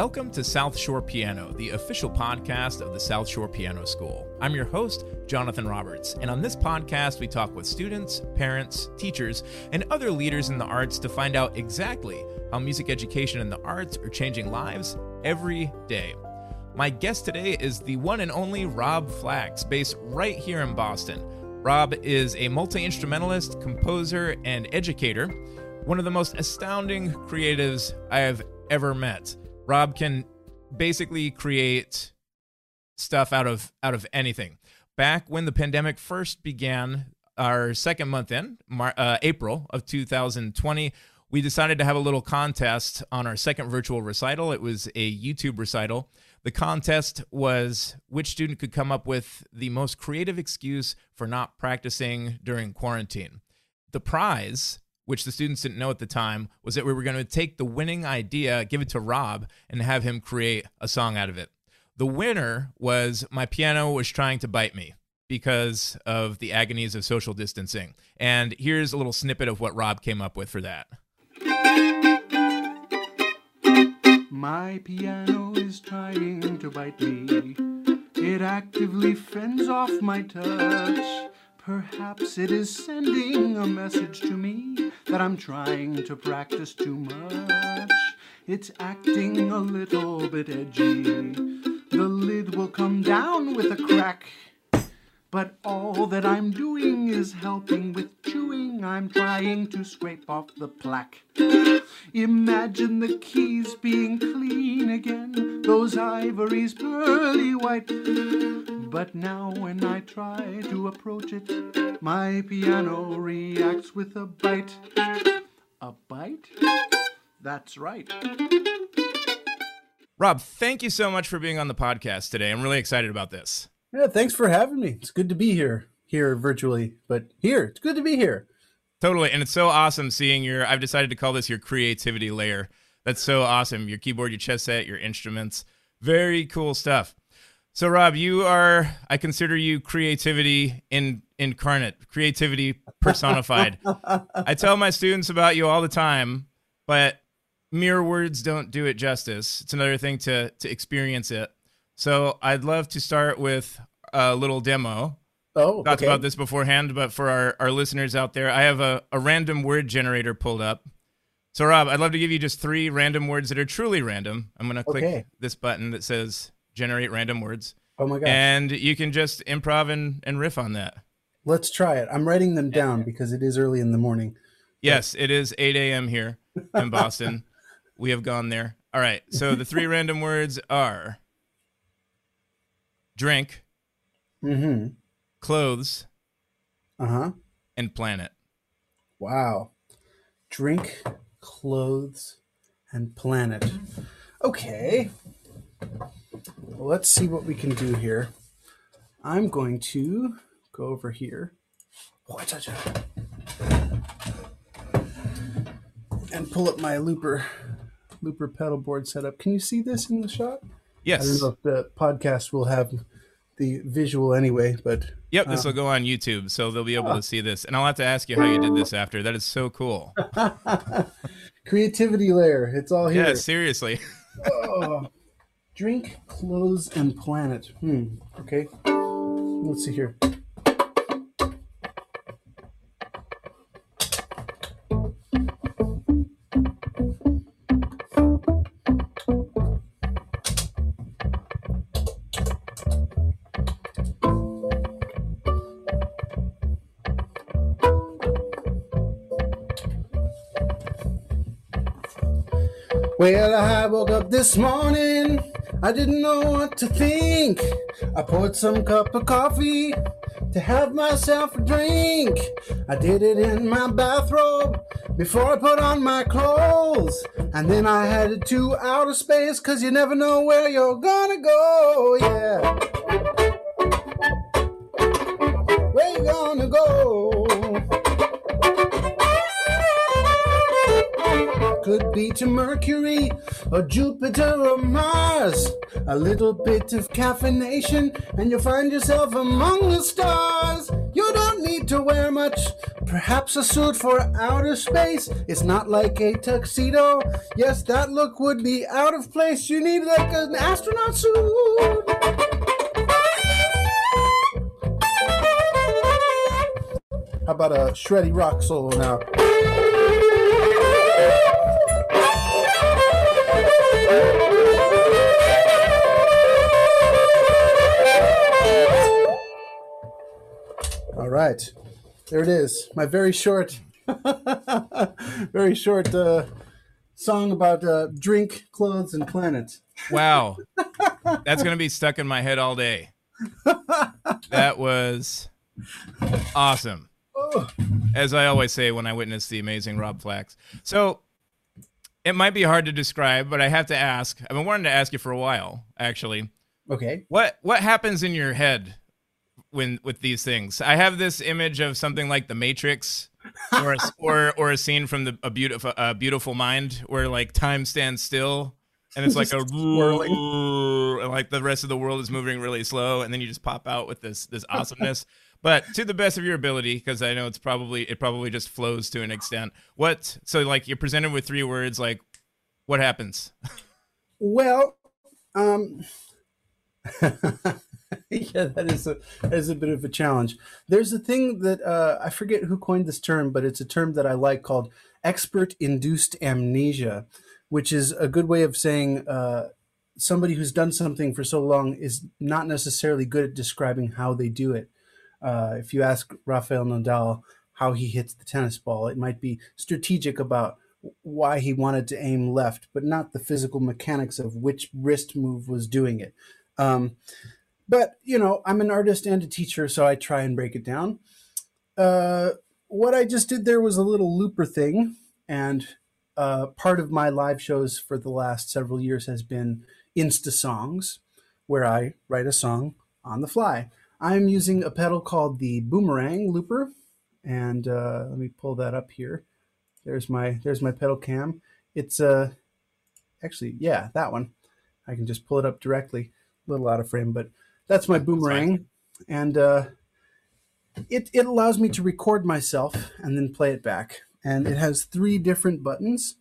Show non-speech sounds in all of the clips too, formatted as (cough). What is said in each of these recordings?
Welcome to South Shore Piano, the official podcast of the South Shore Piano School. I'm your host, Jonathan Roberts, and on this podcast, we talk with students, parents, teachers, and other leaders in the arts to find out exactly how music education and the arts are changing lives every day. My guest today is the one and only Rob Flax, based right here in Boston. Rob is a multi instrumentalist, composer, and educator, one of the most astounding creatives I have ever met. Rob can basically create stuff out of out of anything. Back when the pandemic first began, our second month in Mar- uh, April of 2020, we decided to have a little contest on our second virtual recital. It was a YouTube recital. The contest was which student could come up with the most creative excuse for not practicing during quarantine. The prize which the students didn't know at the time, was that we were going to take the winning idea, give it to Rob, and have him create a song out of it. The winner was My Piano Was Trying to Bite Me because of the agonies of social distancing. And here's a little snippet of what Rob came up with for that. My piano is trying to bite me. It actively fends off my touch. Perhaps it is sending a message to me that I'm trying to practice too much. It's acting a little bit edgy. The lid will come down with a crack. But all that I'm doing is helping with chewing. I'm trying to scrape off the plaque. Imagine the keys being clean again, those ivories pearly white. But now when I try to approach it, my piano reacts with a bite. A bite? That's right. Rob, thank you so much for being on the podcast today. I'm really excited about this. Yeah, thanks for having me. It's good to be here, here virtually, but here, it's good to be here. Totally. And it's so awesome seeing your, I've decided to call this your creativity layer. That's so awesome. Your keyboard, your chess set, your instruments. Very cool stuff. So, Rob, you are, I consider you creativity in, incarnate, creativity personified. I tell my students about you all the time, but mere words don't do it justice. It's another thing to, to experience it. So I'd love to start with a little demo. Oh, talked okay. about this beforehand, but for our, our listeners out there, I have a, a random word generator pulled up. So Rob, I'd love to give you just three random words that are truly random. I'm gonna click okay. this button that says generate random words. Oh my god. And you can just improv and, and riff on that. Let's try it. I'm writing them down because it is early in the morning. Yes, it is 8 a.m. here in (laughs) Boston. we have gone there. All right. So the three random words are drink, mm-hmm. clothes, uh-huh. and planet. Wow. Drink, clothes, and planet. Okay. Well, let's see what we can do here. I'm going to go over here. And pull up my looper looper pedal board setup. Can you see this in the shot? Yes. I don't know if the podcast will have the visual anyway, but yep, this will um, go on YouTube, so they'll be able to see this. And I'll have to ask you how you did this after. That is so cool. (laughs) Creativity layer. It's all here. Yeah, seriously. (laughs) oh, drink, clothes, and planet. Hmm. Okay. Let's see here. Well, I woke up this morning, I didn't know what to think. I poured some cup of coffee to have myself a drink. I did it in my bathrobe before I put on my clothes. And then I headed to outer space, cause you never know where you're gonna go, yeah. To Mercury or Jupiter or Mars. A little bit of caffeination, and you'll find yourself among the stars. You don't need to wear much. Perhaps a suit for outer space. It's not like a tuxedo. Yes, that look would be out of place. You need like an astronaut suit. How about a shreddy rock solo now? Right, there it is. My very short, (laughs) very short uh, song about uh, drink, clothes, and planets. Wow. (laughs) That's going to be stuck in my head all day. That was awesome. As I always say when I witness the amazing Rob Flax. So it might be hard to describe, but I have to ask. I've been wanting to ask you for a while, actually. Okay. What what happens in your head when with these things? I have this image of something like The Matrix, or a, (laughs) or or a scene from the a beautiful a beautiful mind where like time stands still and it's like a (laughs) swirling. (laughs) and like the rest of the world is moving really slow, and then you just pop out with this this awesomeness. but to the best of your ability, because I know it's probably it probably just flows to an extent. What so like you're presented with three words, like what happens? Well, um, (laughs) yeah, that is a that is a bit of a challenge. There's a thing that uh, I forget who coined this term, but it's a term that I like called expert induced amnesia, which is a good way of saying uh, somebody who's done something for so long is not necessarily good at describing how they do it. Uh, if you ask Rafael Nadal how he hits the tennis ball, it might be strategic about why he wanted to aim left, but not the physical mechanics of which wrist move was doing it. Um, but you know, I'm an artist and a teacher, so I try and break it down. Uh, what I just did there was a little looper thing, and uh, part of my live shows for the last several years has been Insta songs, where I write a song on the fly. I'm using a pedal called the Boomerang Looper, and uh, let me pull that up here. There's my there's my pedal cam. It's uh actually yeah that one. I can just pull it up directly. A little out of frame, but that's my boomerang, and uh, it it allows me to record myself and then play it back. And it has three different buttons.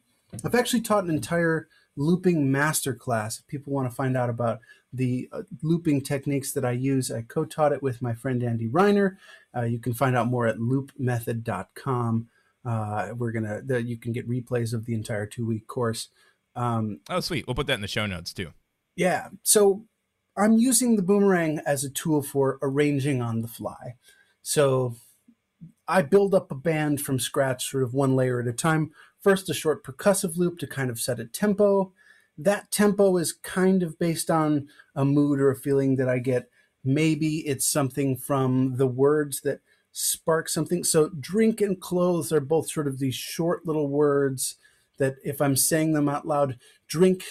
I've actually taught an entire looping masterclass. If people want to find out about the uh, looping techniques that I use, I co-taught it with my friend Andy Reiner. Uh, you can find out more at loopmethod.com. Uh, we're gonna the, you can get replays of the entire two week course. Um, Oh, sweet. We'll put that in the show notes too. yeah, so I'm using the boomerang as a tool for arranging on the fly. So I build up a band from scratch, sort of one layer at a time. First, a short percussive loop to kind of set a tempo. That tempo is kind of based on a mood or a feeling that I get. Maybe it's something from the words that spark something. So, drink and clothes are both sort of these short little words that, if I'm saying them out loud, drink,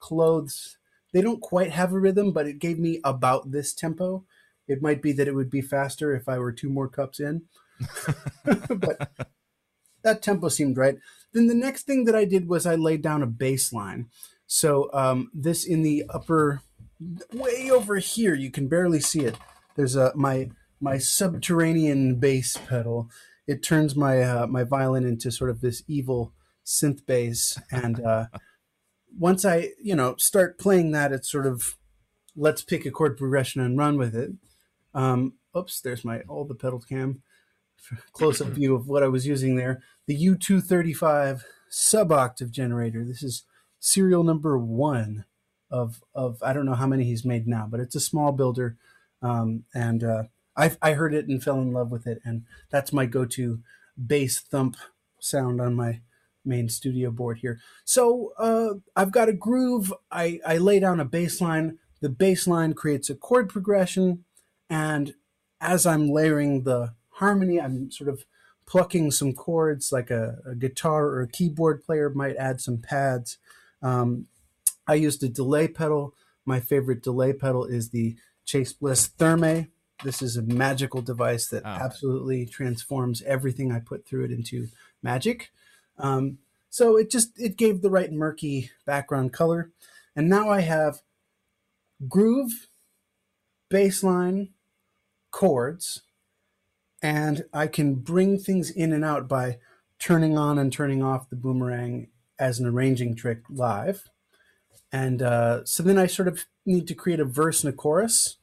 clothes, they don't quite have a rhythm, but it gave me about this tempo. It might be that it would be faster if I were two more cups in. (laughs) but that tempo seemed right. Then the next thing that I did was I laid down a bass line. So um, this in the upper, way over here, you can barely see it. There's a my my subterranean bass pedal. It turns my uh, my violin into sort of this evil synth bass, and uh, (laughs) once I you know start playing that, it's sort of let's pick a chord progression and run with it. Um, oops, there's my all the pedal cam (laughs) close up (clears throat) view of what I was using there. The U235 sub octave generator. This is serial number one of of I don't know how many he's made now, but it's a small builder, um, and uh, I I heard it and fell in love with it, and that's my go to bass thump sound on my main studio board here. So uh, I've got a groove. I I lay down a bass line. The bass line creates a chord progression, and as I'm layering the harmony, I'm sort of plucking some chords like a, a guitar or a keyboard player might add some pads. Um, I used a delay pedal. My favorite delay pedal is the Chase Bliss Thermae. This is a magical device that Oh. absolutely transforms everything I put through it into magic. Um, so it just it gave the right murky background color, and now I have groove, bass line, chords, and I can bring things in and out by turning on and turning off the boomerang as an arranging trick live. And uh, so then I sort of need to create a verse and a chorus.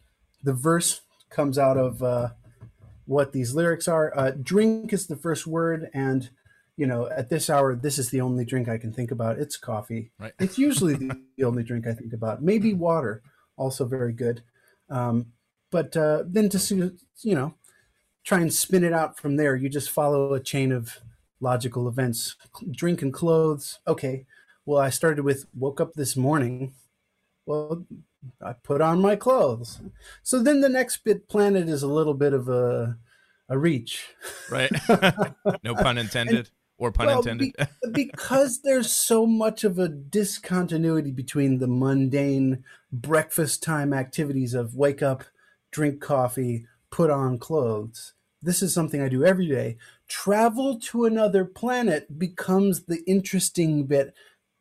The verse comes out of uh, what these lyrics are. Uh, drink is the first word, and you know, at this hour, this is the only drink I can think about. It's coffee. Right. It's usually the, the (laughs) only drink I think about. Maybe water, also very good. Um, but uh, then to you know, try and spin it out from there. You just follow a chain of logical events. Drink and clothes. Okay. Well, I started with woke up this morning. Well, I put on my clothes. So then the next bit planet is a little bit of a a reach. Right. (laughs) (laughs) no pun intended. And, or pun well, intended. be, because there's so much of a discontinuity between the mundane breakfast time activities of wake up, drink coffee, put on clothes. This is something I do every day. Travel to another planet becomes the interesting bit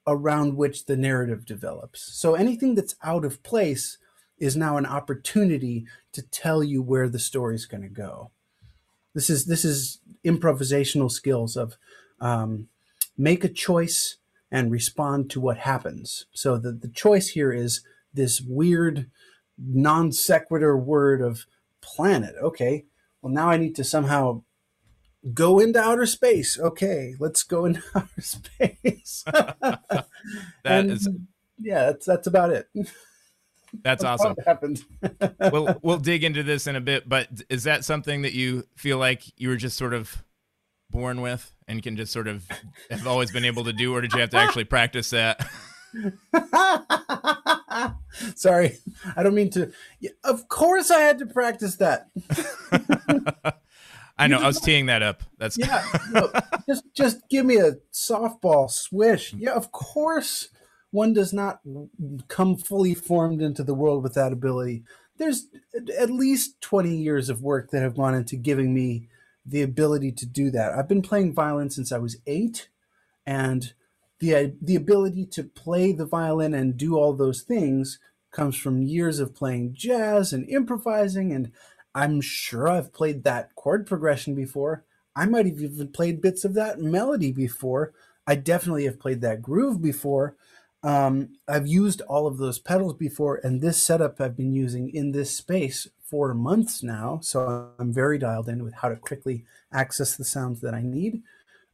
around which the narrative develops. So anything that's out of place is now an opportunity to tell you where the story's going to go. This is this is improvisational skills of um, make a choice and respond to what happens. So the, the choice here is this weird non sequitur word of planet. Okay, well, now I need to somehow go into outer space. Okay, let's go into (laughs) outer space. (laughs) that and, is... yeah, that's that's about it. That's, (laughs) that's awesome. happened. we'll we'll dig into this in a bit, but is that something that you feel like you were just sort of born with and can just sort of have always been able to do, or did you have to actually practice that? (laughs) Sorry, I don't mean to. Of course, I had to practice that. (laughs) I know. I was teeing that up. That's yeah. No, just just give me a softball swish. Hmm. Yeah, of course. One does not come fully formed into the world with that ability. There's at least 20 years of work that have gone into giving me the ability to do that. I've been playing violin since I was eight, and the the ability to play the violin and do all those things comes from years of playing jazz and improvising and i'm sure i've played that chord progression before. I might have even played bits of that melody before. I definitely have played that groove before. Um, i've used all of those pedals before and this setup i've been using in this space for months now so i'm very dialed in with how to quickly access the sounds that i need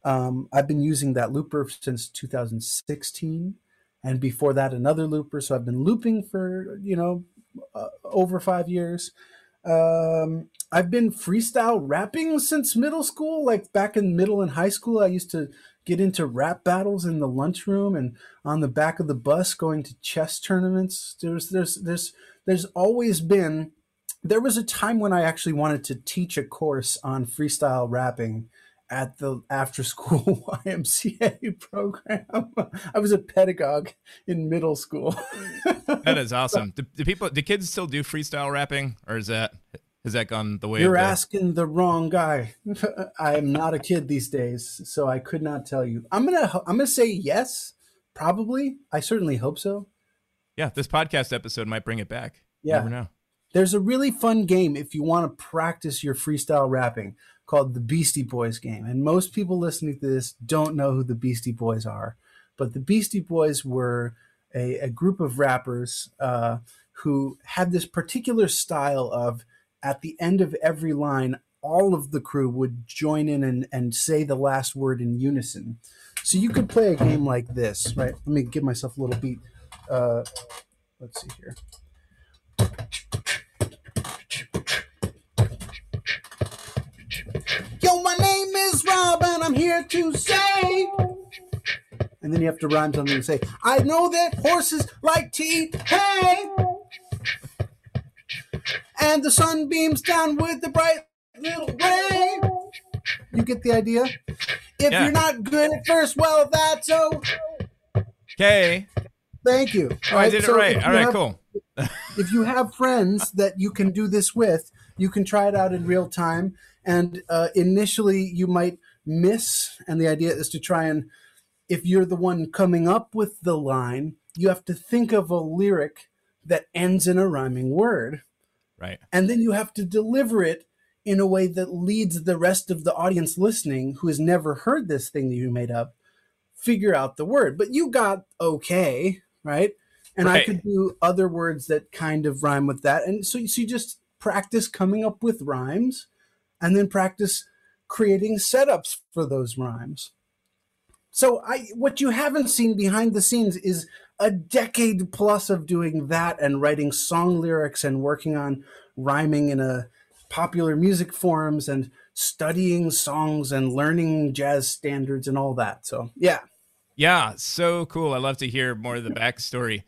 um, I've been using that looper since 2016, and before that another looper. So I've been looping for you know uh, over five years. Um, I've been freestyle rapping since middle school. Like back in middle and high school, I used to get into rap battles in the lunchroom and on the back of the bus going to chess tournaments. There's there's there's there's always been there was a time when I actually wanted to teach a course on freestyle rapping at the after school (laughs) YMCA program. I was a pedagogue in middle school. that is (laughs) awesome. Do, do, people, do kids still do freestyle rapping, or is that has that gone the way? You're the... asking the wrong guy. (laughs) I am not a kid these days, so I could not tell you. I'm gonna I'm gonna say yes, probably. I certainly hope so. Yeah, this podcast episode might bring it back. Yeah. You never know. There's a really fun game if you want to practice your freestyle rapping called the Beastie Boys game. And most people listening to this don't know who the Beastie Boys are. But the Beastie Boys were a, a group of rappers uh, who had this particular style of at the end of every line, all of the crew would join in and, and say the last word in unison. So you could play a game like this, right? Let me give myself a little beat. Uh, let's see here. I'm here to say. And then you have to rhyme something and say, I know that horses like to eat hay. And the sun beams down with the bright little ray. You get the idea? If yeah. you're not good at first, well, that's okay. Thank you. Oh, I did so it right. All right, have, cool. (laughs) if you have friends that you can do this with, you can try it out in real time and uh, initially, you might miss. And the idea is to try and, if you're the one coming up with the line, you have to think of a lyric that ends in a rhyming word. Right. And then you have to deliver it in a way that leads the rest of the audience listening who has never heard this thing that you made up figure out the word. But you got okay, right? And right. I could do other words that kind of rhyme with that. And so, so you just practice coming up with rhymes and then practice creating setups for those rhymes. So I what you haven't seen behind the scenes is a decade plus of doing that and writing song lyrics and working on rhyming in a popular music forums and studying songs and learning jazz standards and all that. So, yeah. Yeah, so cool. I love to hear more of the backstory.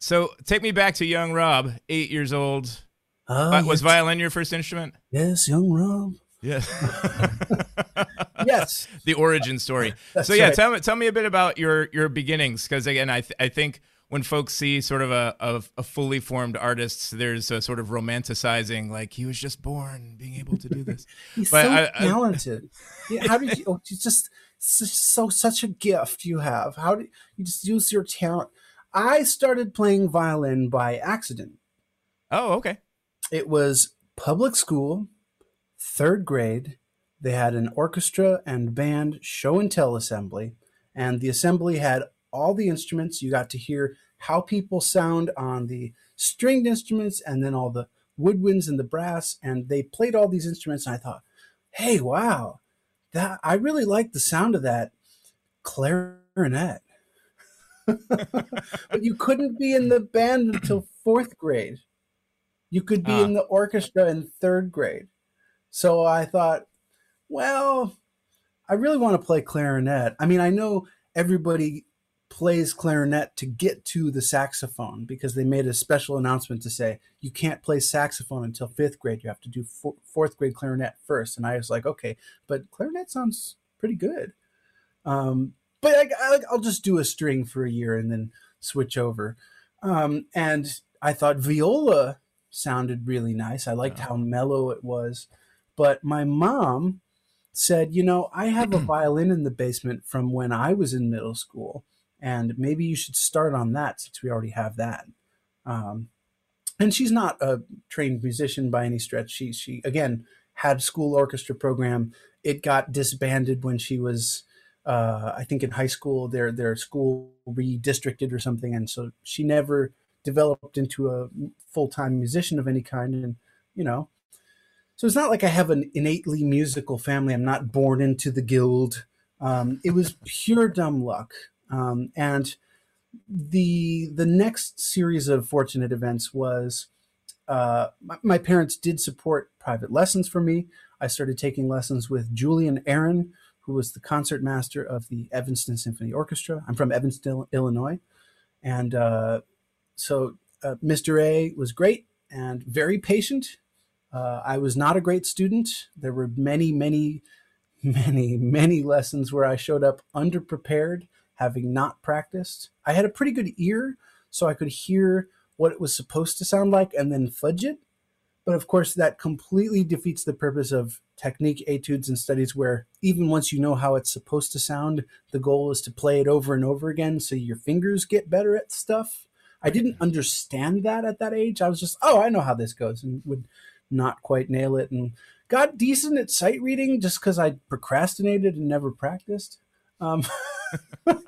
So, take me back to young Rob, eight years old. Uh, was yes. violin your first instrument? Yes, young Rob. Yes. (laughs) yes. The origin story. (laughs) so yeah, right. tell me tell me a bit about your your beginnings because again, I th- I think when folks see sort of a, a, a fully formed artist, there's a sort of romanticizing, like he was just born being able to do this. (laughs) He's but so I, talented. I, yeah, how did you? Oh, you just so such a gift you have. How do you just use your talent? I started playing violin by accident. Oh, okay. It was public school, third grade. They had an orchestra and band show and tell assembly, and the assembly had all the instruments. You got to hear how people sound on the stringed instruments and then all the woodwinds and the brass. And they played all these instruments. And I thought, hey, wow, that I really like the sound of that clarinet. (laughs) but you couldn't be in the band until fourth grade. You could be ah. in the orchestra in third grade. So I thought, well, I really want to play clarinet. I mean, I know everybody plays clarinet to get to the saxophone because they made a special announcement to say you can't play saxophone until fifth grade. You have to do fourth grade clarinet first. And I was like, okay, but clarinet sounds pretty good. Um, but I, will just do a string for a year and then switch over. Um, and I thought viola sounded really nice. I liked how mellow it was. But my mom said, you know, I have a (clears throat) violin in the basement from when I was in middle school and maybe you should start on that since we already have that. Um, and she's not a trained musician by any stretch. She she again had school orchestra program. It got disbanded when she was, uh, I think, in high school. Their their school redistricted or something, and so she never developed into a full time musician of any kind. And you know, so it's not like I have an innately musical family. I'm not born into the guild. Um, it was pure dumb luck. Um, and the the next series of fortunate events was uh, my, my, parents did support private lessons for me. I started taking lessons with Julian Aaron, who was the concert master of the Evanston Symphony Orchestra. I'm from Evanston, Illinois, and uh, so uh, Mr. A was great and very patient. Uh, I was not a great student. There were many, many, (laughs) many, many lessons where I showed up underprepared having not practiced. I had a pretty good ear, so I could hear what it was supposed to sound like and then fudge it. But of course, that completely defeats the purpose of technique etudes and studies where even once you know how it's supposed to sound, the goal is to play it over and over again so your fingers get better at stuff. I didn't understand that at that age. I was just, oh, I know how this goes, and would not quite nail it. And got decent at sight reading just because I procrastinated and never practiced. Um, (laughs) the,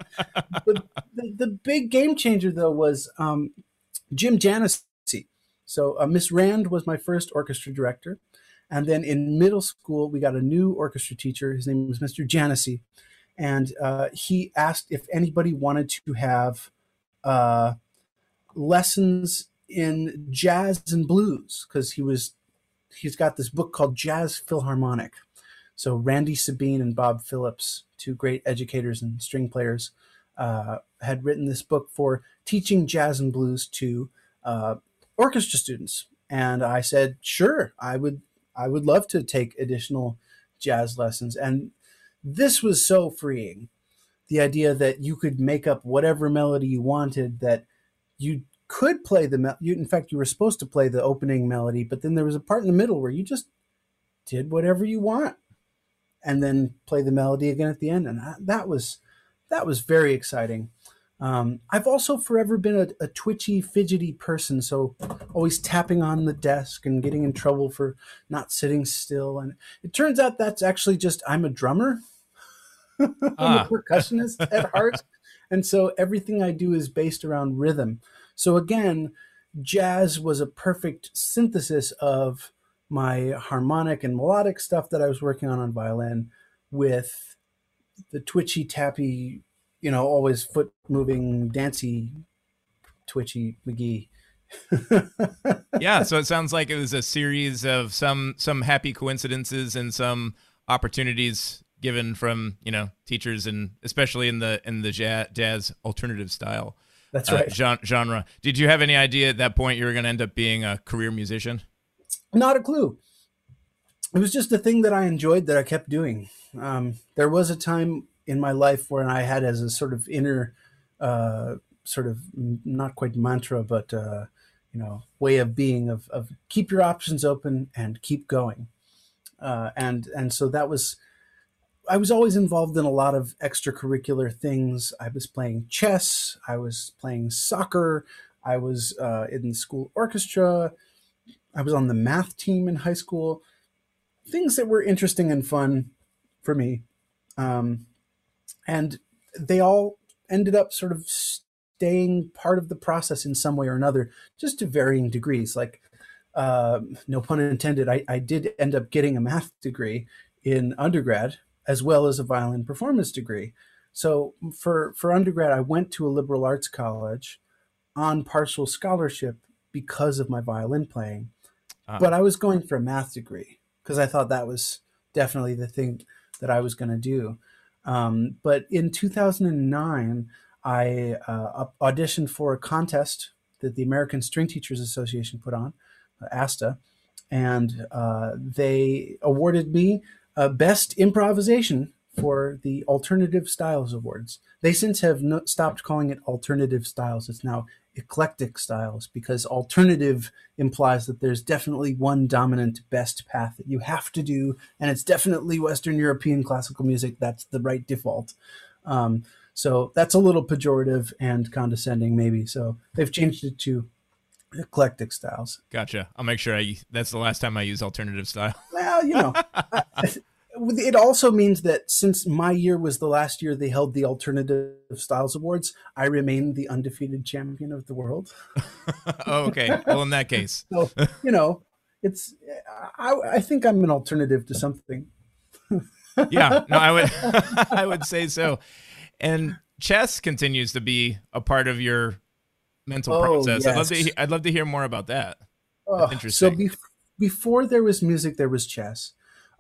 the, the, big game changer, though, was um, Jim Janesy. So uh, Miss Rand was my first orchestra director. And then in middle school, we got a new orchestra teacher. His name was Mr. Janesy. And uh, he asked if anybody wanted to have uh, lessons in jazz and blues because he was he's got this book called Jazz Philharmonic. So Randy Sabien and Bob Phillips two great educators and string players, uh, had written this book for teaching jazz and blues to uh, orchestra students. And I said, sure, I would, I would love to take additional jazz lessons. And this was so freeing. The idea that you could make up whatever melody you wanted, that you could play the mel- you in fact you were supposed to play the opening melody but then there was a part in the middle where you just did whatever you want and then play the melody again at the end. And that was that was very exciting. Um, I've also forever been a, a, twitchy, fidgety person, so always tapping on the desk and getting in trouble for not sitting still. And it turns out that's actually just I'm a drummer, (laughs) I'm ah. a percussionist at heart, and so everything I do is based around rhythm. So again, jazz was a perfect synthesis of my harmonic and melodic stuff that I was working on on violin with the twitchy, tappy you know, always foot moving, dancy, twitchy McGee. (laughs) yeah, so it sounds like it was a series of some some happy coincidences and some opportunities given from you know teachers and especially in the in the jazz, jazz alternative style. That's right. Uh, genre. Did you have any idea at that point you were going to end up being a career musician? Not a clue. It was just a thing that I enjoyed that I kept doing. Um, there was a time in my life where I had as a sort of inner, uh, sort of not quite mantra, but uh, you know, way of being of, of keep your options open and keep going. Uh, and and so that was I was always involved in a lot of extracurricular things. I was playing chess, I was playing soccer, I was uh, in the school orchestra, I was on the math team in high school. Things that were interesting and fun for me. Um, and they all ended up sort of staying part of the process in some way or another, just to varying degrees. Like, uh, no pun intended, I, I did end up getting a math degree in undergrad as well as a violin performance degree. So for for undergrad, I went to a liberal arts college on partial scholarship because of my violin playing. Uh, but I was going for a math degree because I thought that was definitely the thing that I was going to do. Um, but in 2009, I uh, auditioned for a contest that the American String Teachers Association put on, uh, ASTA, and uh, they awarded me Best Improvisation for the Alternative Styles Awards. They since have no, stopped calling it Alternative Styles. It's now eclectic styles because alternative implies that there's definitely one dominant best path that you have to do, and it's definitely Western European classical music. That's the right default. Um, so that's a little pejorative and condescending, maybe. So they've changed it to eclectic styles. Gotcha. I'll make sure I. That's the last time I use alternative style. (laughs) Well, you know, I, it also means that since my year was the last year they held the alternative styles awards i remain the undefeated champion of the world (laughs) oh, okay well in that case (laughs) so, you know it's I, I think i'm an alternative to something yeah no i would i would say so and chess continues to be a part of your mental oh, process yes. i'd love to i'd love to hear more about that oh, interesting so be- before there was music there was chess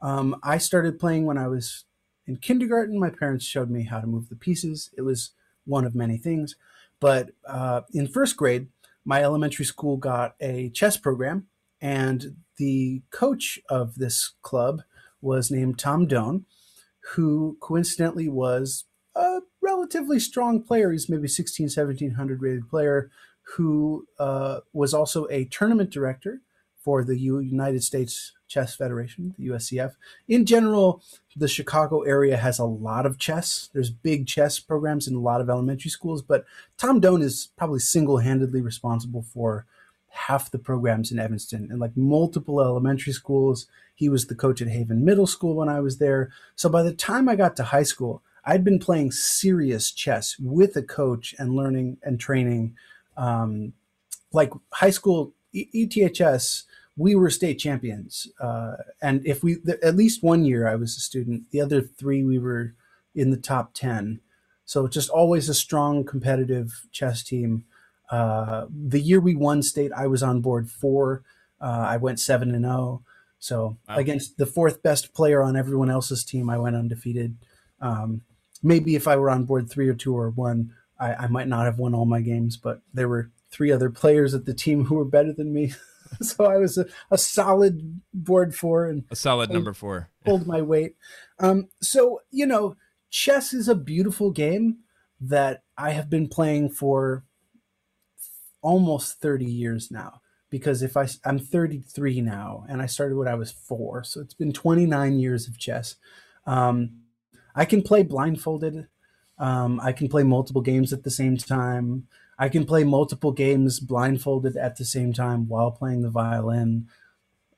um, I started playing when I was in kindergarten. My parents showed me how to move the pieces. It was one of many things. But uh, in first grade, my elementary school got a chess program, and the coach of this club was named Tom Doan, who coincidentally was a relatively strong player. He's maybe 16, 1700 rated player who uh, was also a tournament director for the United States Chess Federation, the USCF. In general, the Chicago area has a lot of chess. There's big chess programs in a lot of elementary schools, but Tom Doan is probably single-handedly responsible for half the programs in Evanston and like multiple elementary schools. He was the coach at Haven Middle School when I was there. So by the time I got to high school, I'd been playing serious chess with a coach and learning and training. Um, like high school ETHS we were state champions. Uh, and if we, at least one year I was a student, the other three we were in the top 10. So just always a strong competitive chess team. Uh, the year we won state, I was on board four. Uh, I went seven and zero. Oh. So wow. against the fourth best player on everyone else's team, I went undefeated. Um, maybe if I were on board three or two or one, I, I might not have won all my games. But there were three other players at the team who were better than me. (laughs) so I was a, a, solid board four and a solid number four. Pulled my weight. Um, so you know, chess is a beautiful game that I have been playing for almost 30 years now. Because if I I'm 33 now, and I started when I was four, so it's been 29 years of chess. Um, I can play blindfolded. Um, I can play multiple games at the same time. I can play multiple games blindfolded at the same time while playing the violin.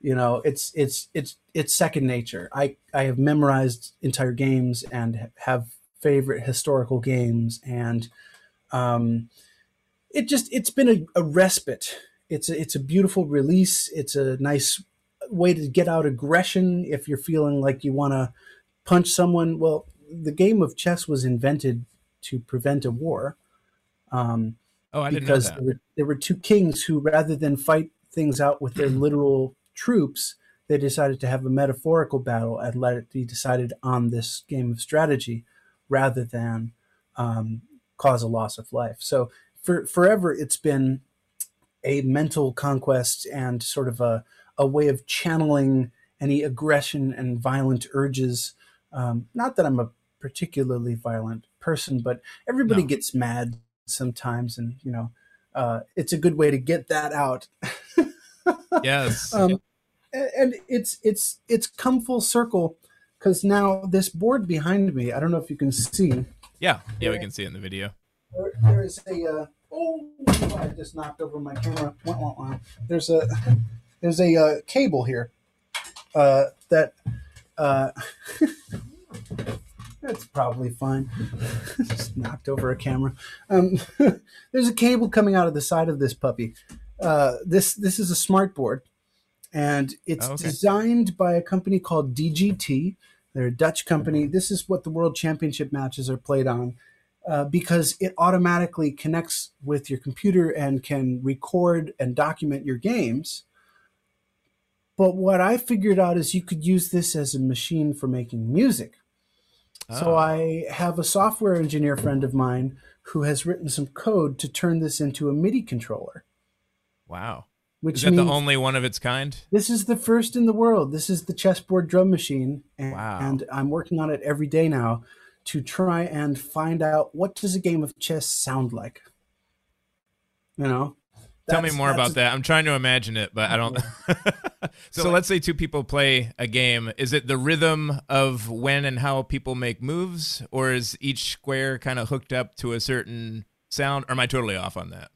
You know, it's it's it's it's second nature. I I have memorized entire games and have favorite historical games, and um, it just it's been a, a respite. It's a, it's a beautiful release. It's a nice way to get out aggression if you're feeling like you want to punch someone. Well, the game of chess was invented to prevent a war. Um, oh, I didn't because know that. There, were, there were two kings who, rather than fight things out with their (clears throat) literal troops, they decided to have a metaphorical battle and let it be decided on this game of strategy rather than um, cause a loss of life. So for forever, it's been a mental conquest and sort of a, a way of channeling any aggression and violent urges. Um, not that I'm a particularly violent person, but everybody No. gets mad sometimes, and you know, uh, it's a good way to get that out. (laughs) Yes. um, and it's it's it's come full circle because now this board behind me, I don't know if you can see, yeah. Yeah, we can see it in the video. there, there is a uh, oh I just knocked over my camera. Wah, wah, wah. There's a (laughs) there's a uh, cable here uh, that uh, (laughs) that's probably fine. (laughs) just knocked over a camera. Um, (laughs) there's a cable coming out of the side of this puppy. Uh, this this is a smart board, and it's Oh, okay. designed by a company called DGT. They're a Dutch company. This is what the World Championship matches are played on uh, because it automatically connects with your computer and can record and document your games. But what I figured out is you could use this as a machine for making music. So Oh. I have a software engineer friend of mine who has written some code to turn this into a MIDI controller, Wow. which Is that the only one of its kind? this is the first in the world. This is the chessboard drum machine, and, Wow. and I'm working on it every day now to try and find out what does a game of chess sound like. You know, Tell me more that's- about that. I'm trying to imagine it, but I don't. (laughs) so let's say two people play a game. Is it the rhythm of when and how people make moves, or is each square kind of hooked up to a certain sound? Or am I totally off on that?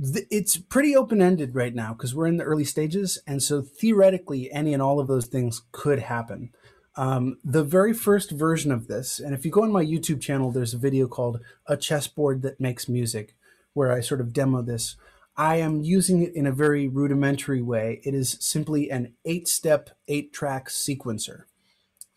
th- it's pretty open ended right now because we're in the early stages, and so theoretically, any and all of those things could happen. Um, the very first version of this, and if you go on my YouTube channel, there's a video called "A Chessboard That Makes Music," where I sort of demo this. I am using it in a very rudimentary way. It is simply an eight-step, eight-track sequencer.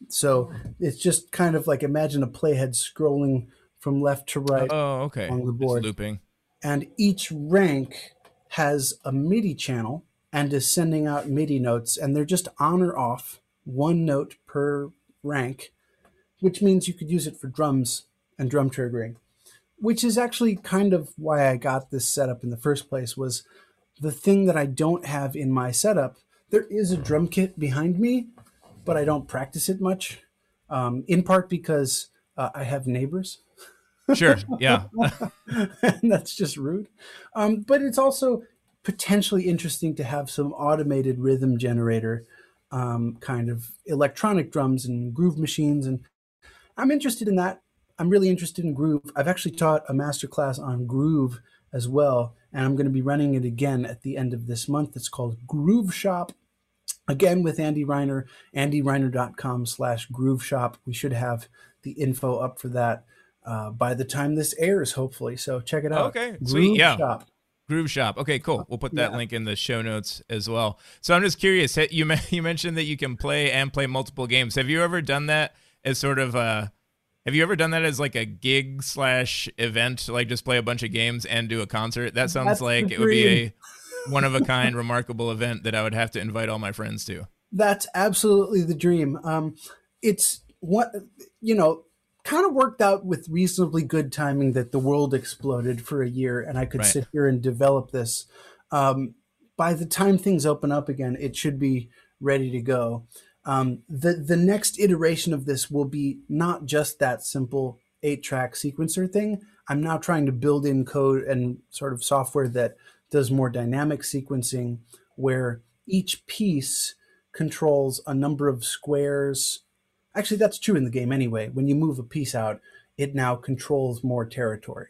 So it's just kind of like imagine a playhead scrolling from left to right Oh, okay. on the board. looping. and each rank has a MIDI channel and is sending out MIDI notes, and they're just on or off, one note per rank, which means you could use it for drums and drum triggering, which is actually kind of why I got this setup in the first place. Was the thing that I don't have in my setup. There is a drum kit behind me, but I don't practice it much. Um, in part because uh, I have neighbors Sure. (laughs) Yeah. and that's just rude. Um, but it's also potentially interesting to have some automated rhythm generator um, kind of electronic drums and groove machines. And I'm interested in that. I'm really interested in groove. I've actually taught a master class on groove as well, and I'm going to be running it again at the end of this month. It's called Groove Shop. Again with Andy Reiner, andyreiner.com slash groove shop. We should have the info up for that uh, by the time this airs, hopefully. So check it out. Okay, sweet, yeah. Shop. Groove Shop. Okay, cool. We'll put that Yeah. link in the show notes as well. So I'm just curious. You (laughs) you mentioned that you can play and play multiple games. Have you ever done that as sort of a? Have you ever done that as like a gig slash event, like just play a bunch of games and do a concert? That sounds That's like it would be a one of a kind, remarkable event that I would have to invite all my friends to. That's absolutely the dream. Um, it's what you know, kind of worked out with reasonably good timing that the world exploded for a year, and I could Right. sit here and develop this. Um, by the time things open up again, it should be ready to go. Um, the the next iteration of this will be not just that simple eight track sequencer thing. I'm now trying to build in code and sort of software that does more dynamic sequencing, where each piece controls a number of squares. Actually, that's true in the game anyway. When you move a piece out, it now controls more territory.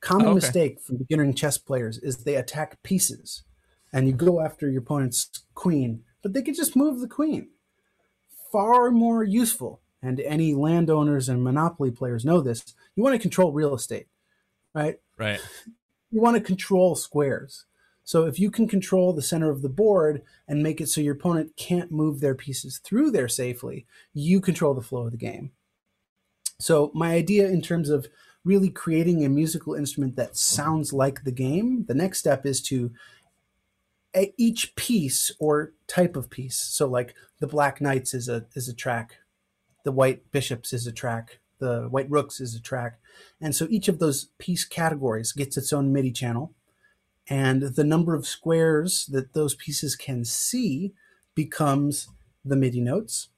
Common Okay. mistake from beginning chess players is they attack pieces and you go after your opponent's queen, but they can just move the queen. Far more useful, and any landowners and monopoly players know this. You want to control real estate, right? Right. you want to control squares. So if you can control the center of the board and make it so your opponent can't move their pieces through there safely, you control the flow of the game. So my idea in terms of really creating a musical instrument that sounds like the game, the next step is to each piece or type of piece. So like the black knights is a is a track, the white bishops is a track, the white rooks is a track. And so each of those piece categories gets its own MIDI channel. And the number of squares that those pieces can see becomes the MIDI notes.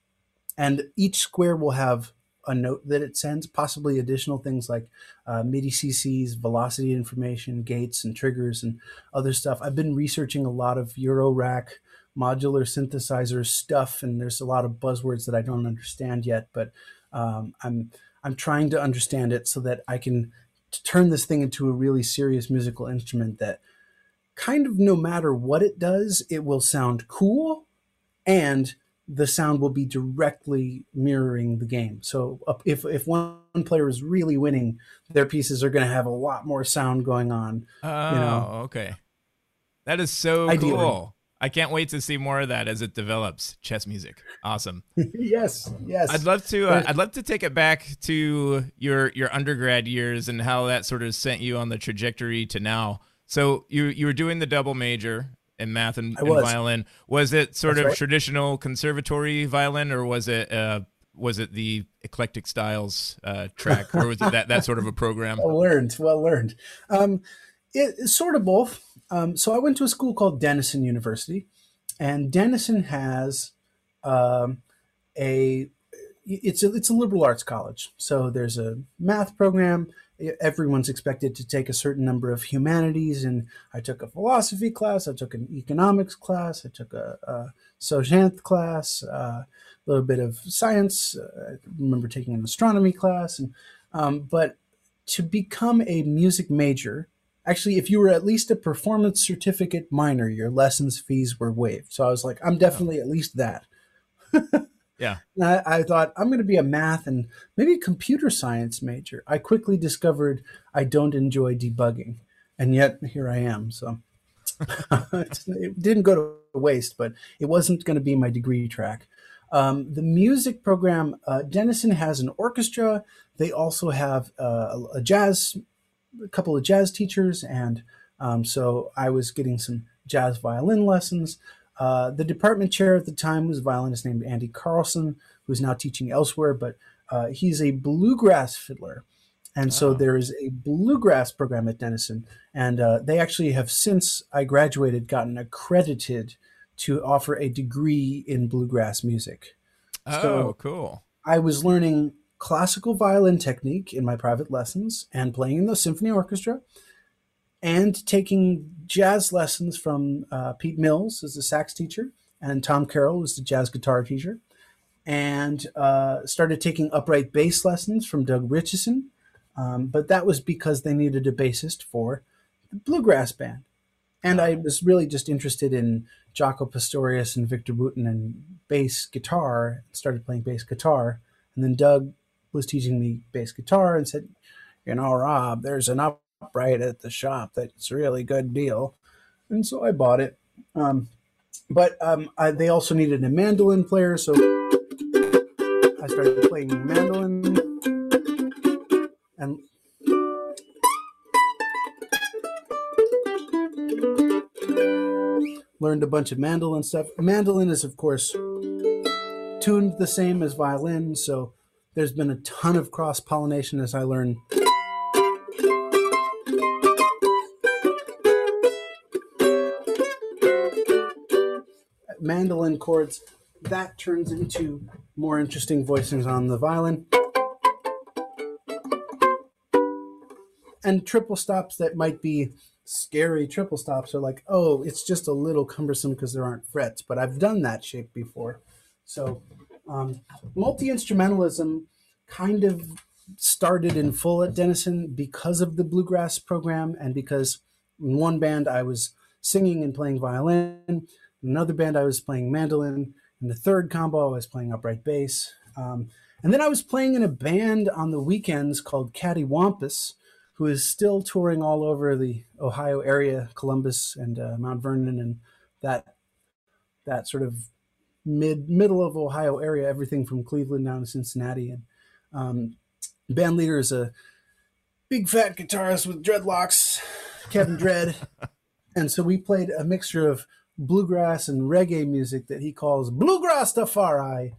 And each square will have a note that it sends, possibly additional things like uh, MIDI CCs, velocity information, gates, and triggers, and other stuff. I've been researching a lot of Eurorack modular synthesizer stuff, and there's a lot of buzzwords that I don't understand yet, but um, I'm I'm trying to understand it so that I can turn this thing into a really serious musical instrument that kind of no matter what it does, it will sound cool and the sound will be directly mirroring the game. So if if one player is really winning, their pieces are going to have a lot more sound going on. Oh, know. okay. That is so Ideally. cool. I can't wait to see more of that as it develops. Chess music, awesome. (laughs) yes, yes. I'd love to. Uh, I'd love to take it back to your your undergrad years and how that sort of sent you on the trajectory to now. So you you were doing the double major in math and, and was. violin. Was it sort That's of right. traditional conservatory violin, or was it uh, was it the eclectic styles uh, track, or was it that that sort of a program? (laughs) well learned well learned um, it, it's sort of both um, so i went to a school called denison university and denison has um, a it's a it's a liberal arts college so there's a math program everyone's expected to take a certain number of humanities and i took a philosophy class i took an economics class i took a, a Sojant class uh, a little bit of science uh, i remember taking an astronomy class and um, but to become a music major, actually, if you were at least a performance certificate minor, your lessons fees were waived. So I was like, I'm definitely at least that. (laughs) Yeah. I, I thought I'm going to be a math and maybe a computer science major. I quickly discovered I don't enjoy debugging, and yet here I am. So (laughs) it didn't go to waste, but it wasn't going to be my degree track. Um, the music program, uh, Denison has an orchestra. They also have uh, a jazz, a couple of jazz teachers, and um, so I was getting some jazz violin lessons. Uh, the department chair at the time was a violinist named Andy Carlson, who's now teaching elsewhere, but uh, he's a bluegrass fiddler. And so Oh. there is a bluegrass program at Denison. And uh, they actually have, since I graduated, gotten accredited to offer a degree in bluegrass music. Oh, So- cool. I was learning classical violin technique in my private lessons and playing in the symphony orchestra and taking jazz lessons from uh, Pete Mills as a sax teacher and Tom Carroll was the jazz guitar teacher and uh, started taking upright bass lessons from Doug Richardson. Um, but that was because they needed a bassist for the bluegrass band. And I was really just interested in Jaco Pastorius and Victor Wooten and bass guitar, started playing bass guitar. And then Doug was teaching me bass guitar and said, You know, Rob, there's an upright at the shop that's a really good deal. And so I bought it. Um, but um, I, they also needed a mandolin player, so I started playing mandolin. And learned a bunch of mandolin stuff. Mandolin is, of course, tuned the same as violin, so there's been a ton of cross pollination as I learn. Mandolin chords, that turns into more interesting voicings on the violin. And triple stops that might be scary triple stops are like, oh, it's just a little cumbersome because there aren't frets, but I've done that shape before. So um, multi instrumentalism kind of started in full at Denison because of the bluegrass program and because in one band I was singing and playing violin, in another band I was playing mandolin, in the third combo I was playing upright bass. Um, and then I was playing in a band on the weekends called Caddy Wampus, who is still touring all over the Ohio area, Columbus and uh, Mount Vernon, and that that sort of mid middle of Ohio area, everything from Cleveland down to Cincinnati. And um, band leader is a big fat guitarist with dreadlocks, Kevin Dread. (laughs) and so we played a mixture of bluegrass and reggae music that he calls bluegrass Tafari,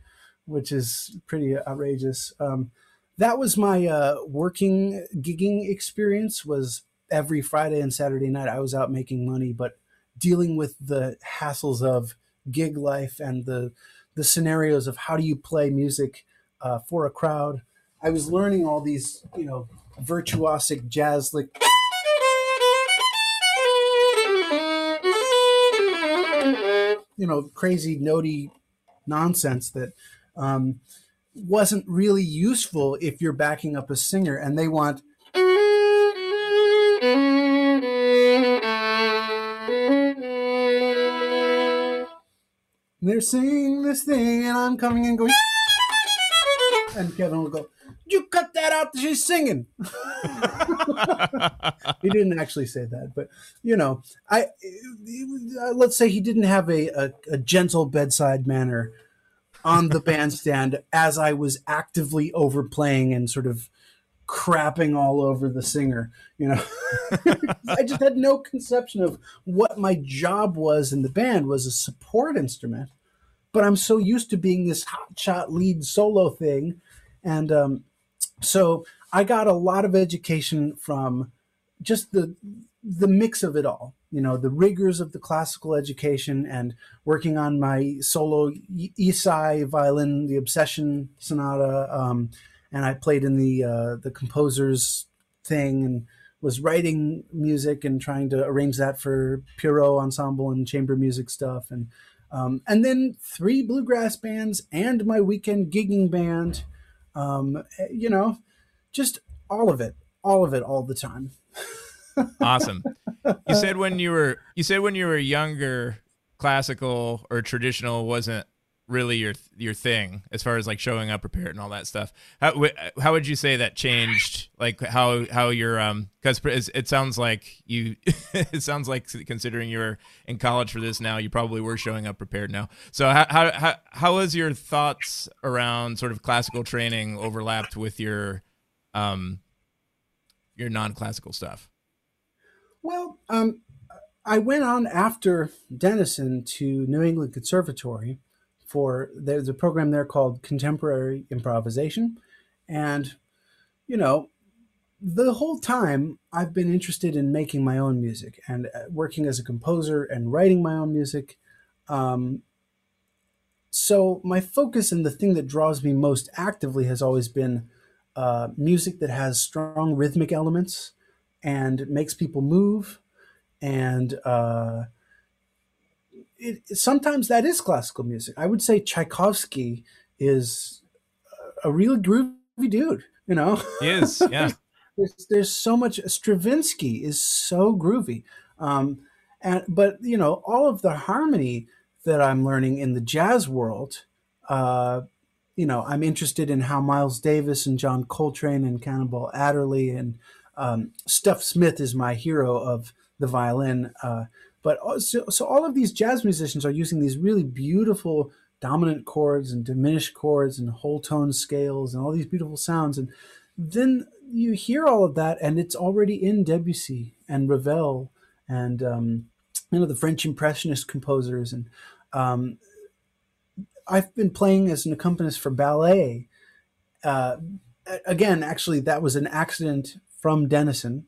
which is pretty outrageous. Um, that was my uh, working gigging experience. Was every Friday and Saturday night I was out making money, but dealing with the hassles of gig life and the the scenarios of how do you play music uh, for a crowd. I was learning all these, you know, virtuosic jazz like you know, crazy notey nonsense that um, wasn't really useful if you're backing up a singer and they want they're singing this thing and I'm coming and going. And Kevin will go, You cut that out, she's singing. he didn't actually say that, but you know, I uh, let's say he didn't have a, a, a gentle bedside manner on the bandstand as I was actively overplaying and sort of crapping all over the singer. You know, (laughs) I just had no conception of what my job was in the band was a support instrument. But I'm so used to being this hotshot lead solo thing, and um, so I got a lot of education from just the the mix of it all you know the rigors of the classical education and working on my solo Ysaÿe violin, the Obsession Sonata, um, and I played in the uh, the composer's thing and was writing music and trying to arrange that for Pierrot ensemble and chamber music stuff and um, and then three bluegrass bands and my weekend gigging band, um, you know, just all of it, all of it, all the time. awesome. You (laughs) said when you were you said when you were younger, classical or traditional wasn't really your your thing as far as like showing up prepared and all that stuff. How how would you say that changed? Like how how you're um because it sounds like you (laughs) it sounds like considering you're in college for this now, you probably were showing up prepared now. So how how how, how was your thoughts around sort of classical training overlapped with your um your non classical stuff? Well, um, I went on after Denison to New England Conservatory for there's a program there called Contemporary Improvisation, and you know, the whole time I've been interested in making my own music and uh, working as a composer and writing my own music. Um, so my focus and the thing that draws me most actively has always been uh, music that has strong rhythmic elements and makes people move and uh, it, sometimes that is classical music. I would say tchaikovsky is a real groovy dude you know? He is (laughs) yeah. There's, there's so much stravinsky is so groovy. Um, and but you know all of the harmony that i'm learning in the jazz world uh, you know i'm interested in how miles davis and john coltrane and cannonball adderley and um, Stuff Smith is my hero of the violin. Uh, but also, so all of these jazz musicians are using these really beautiful dominant chords and diminished chords and whole tone scales and all these beautiful sounds. And then you hear all of that, and it's already in Debussy and Ravel and um, you know the French Impressionist composers. And um, I've been playing as an accompanist for ballet. Uh, again, actually, that was an accident from Denison.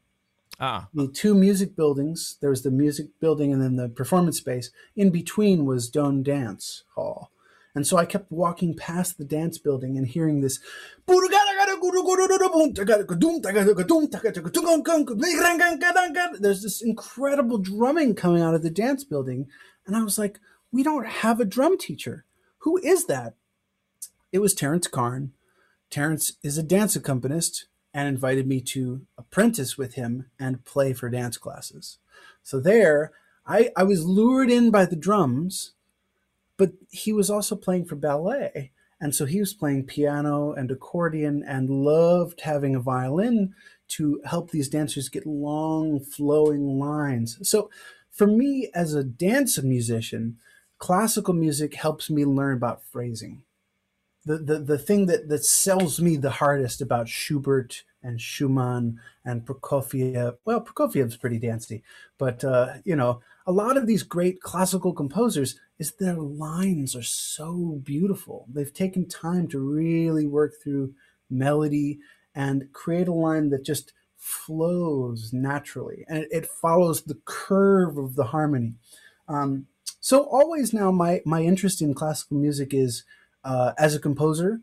Ah. The two music buildings, there was the music building and then the performance space. In between was Doane Dance Hall. And so I kept walking past the dance building and hearing this. (laughs) There's this incredible drumming coming out of the dance building. And I was like, we don't have a drum teacher. Who is that? It was Terrence Karn Terrence is a dance accompanist and invited me to apprentice with him and play for dance classes. So there, I, I was lured in by the drums, but he was also playing for ballet. And so he was playing piano and accordion and loved having a violin to help these dancers get long flowing lines. So for me as a dance musician, classical music helps me learn about phrasing. The, the, the thing that, that sells me the hardest about Schubert and Schumann and Prokofiev. Well, Prokofiev's pretty dancey, but uh, you know, a lot of these great classical composers is their lines are so beautiful. They've taken time to really work through melody and create a line that just flows naturally and it, it follows the curve of the harmony. Um, so always now, my my interest in classical music is uh, as a composer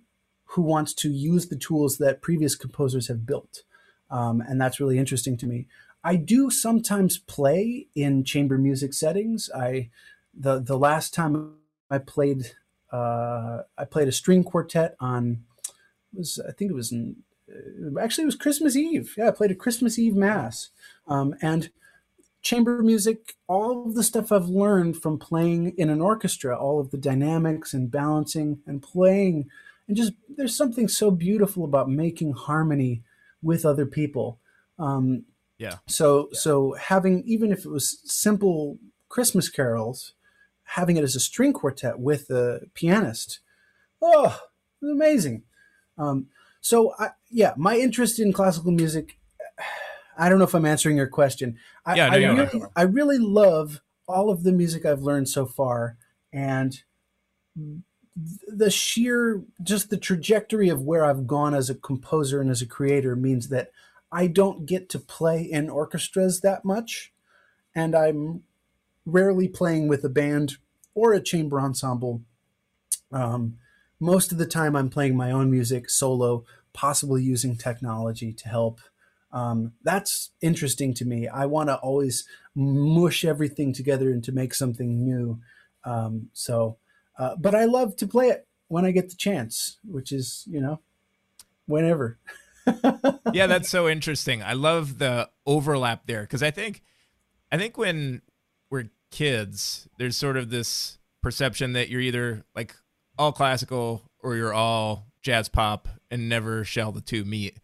who wants to use the tools that previous composers have built. Um, and that's really interesting to me. I do sometimes play in chamber music settings. I the the last time I played uh, I played a string quartet on was I think it was in, uh, actually it was Christmas Eve. Yeah, I played a Christmas Eve mass. Um, and chamber music, all of the stuff I've learned from playing in an orchestra, all of the dynamics and balancing and playing and just there's something so beautiful about making harmony with other people. Um, yeah. So yeah. so having even if it was simple Christmas carols, having it as a string quartet with a pianist, oh, amazing. Um, so I, yeah, my interest in classical music. I don't know if I'm answering your question. I, yeah, no, I really, I really love all of the music I've learned so far, and the sheer just the trajectory of where I've gone as a composer and as a creator means that I don't get to play in orchestras that much and I'm rarely playing with a band or a chamber ensemble. Um, most of the time I'm playing my own music solo, possibly using technology to help. Um, that's interesting to me. I want to always mush everything together and to make something new. Um, so uh, but I love to play it when I get the chance, which is, you know, whenever. (laughs) yeah, that's so interesting. I love the overlap there because I think, I think when we're kids, there's sort of this perception that you're either like all classical or you're all jazz pop and never shall the two meet.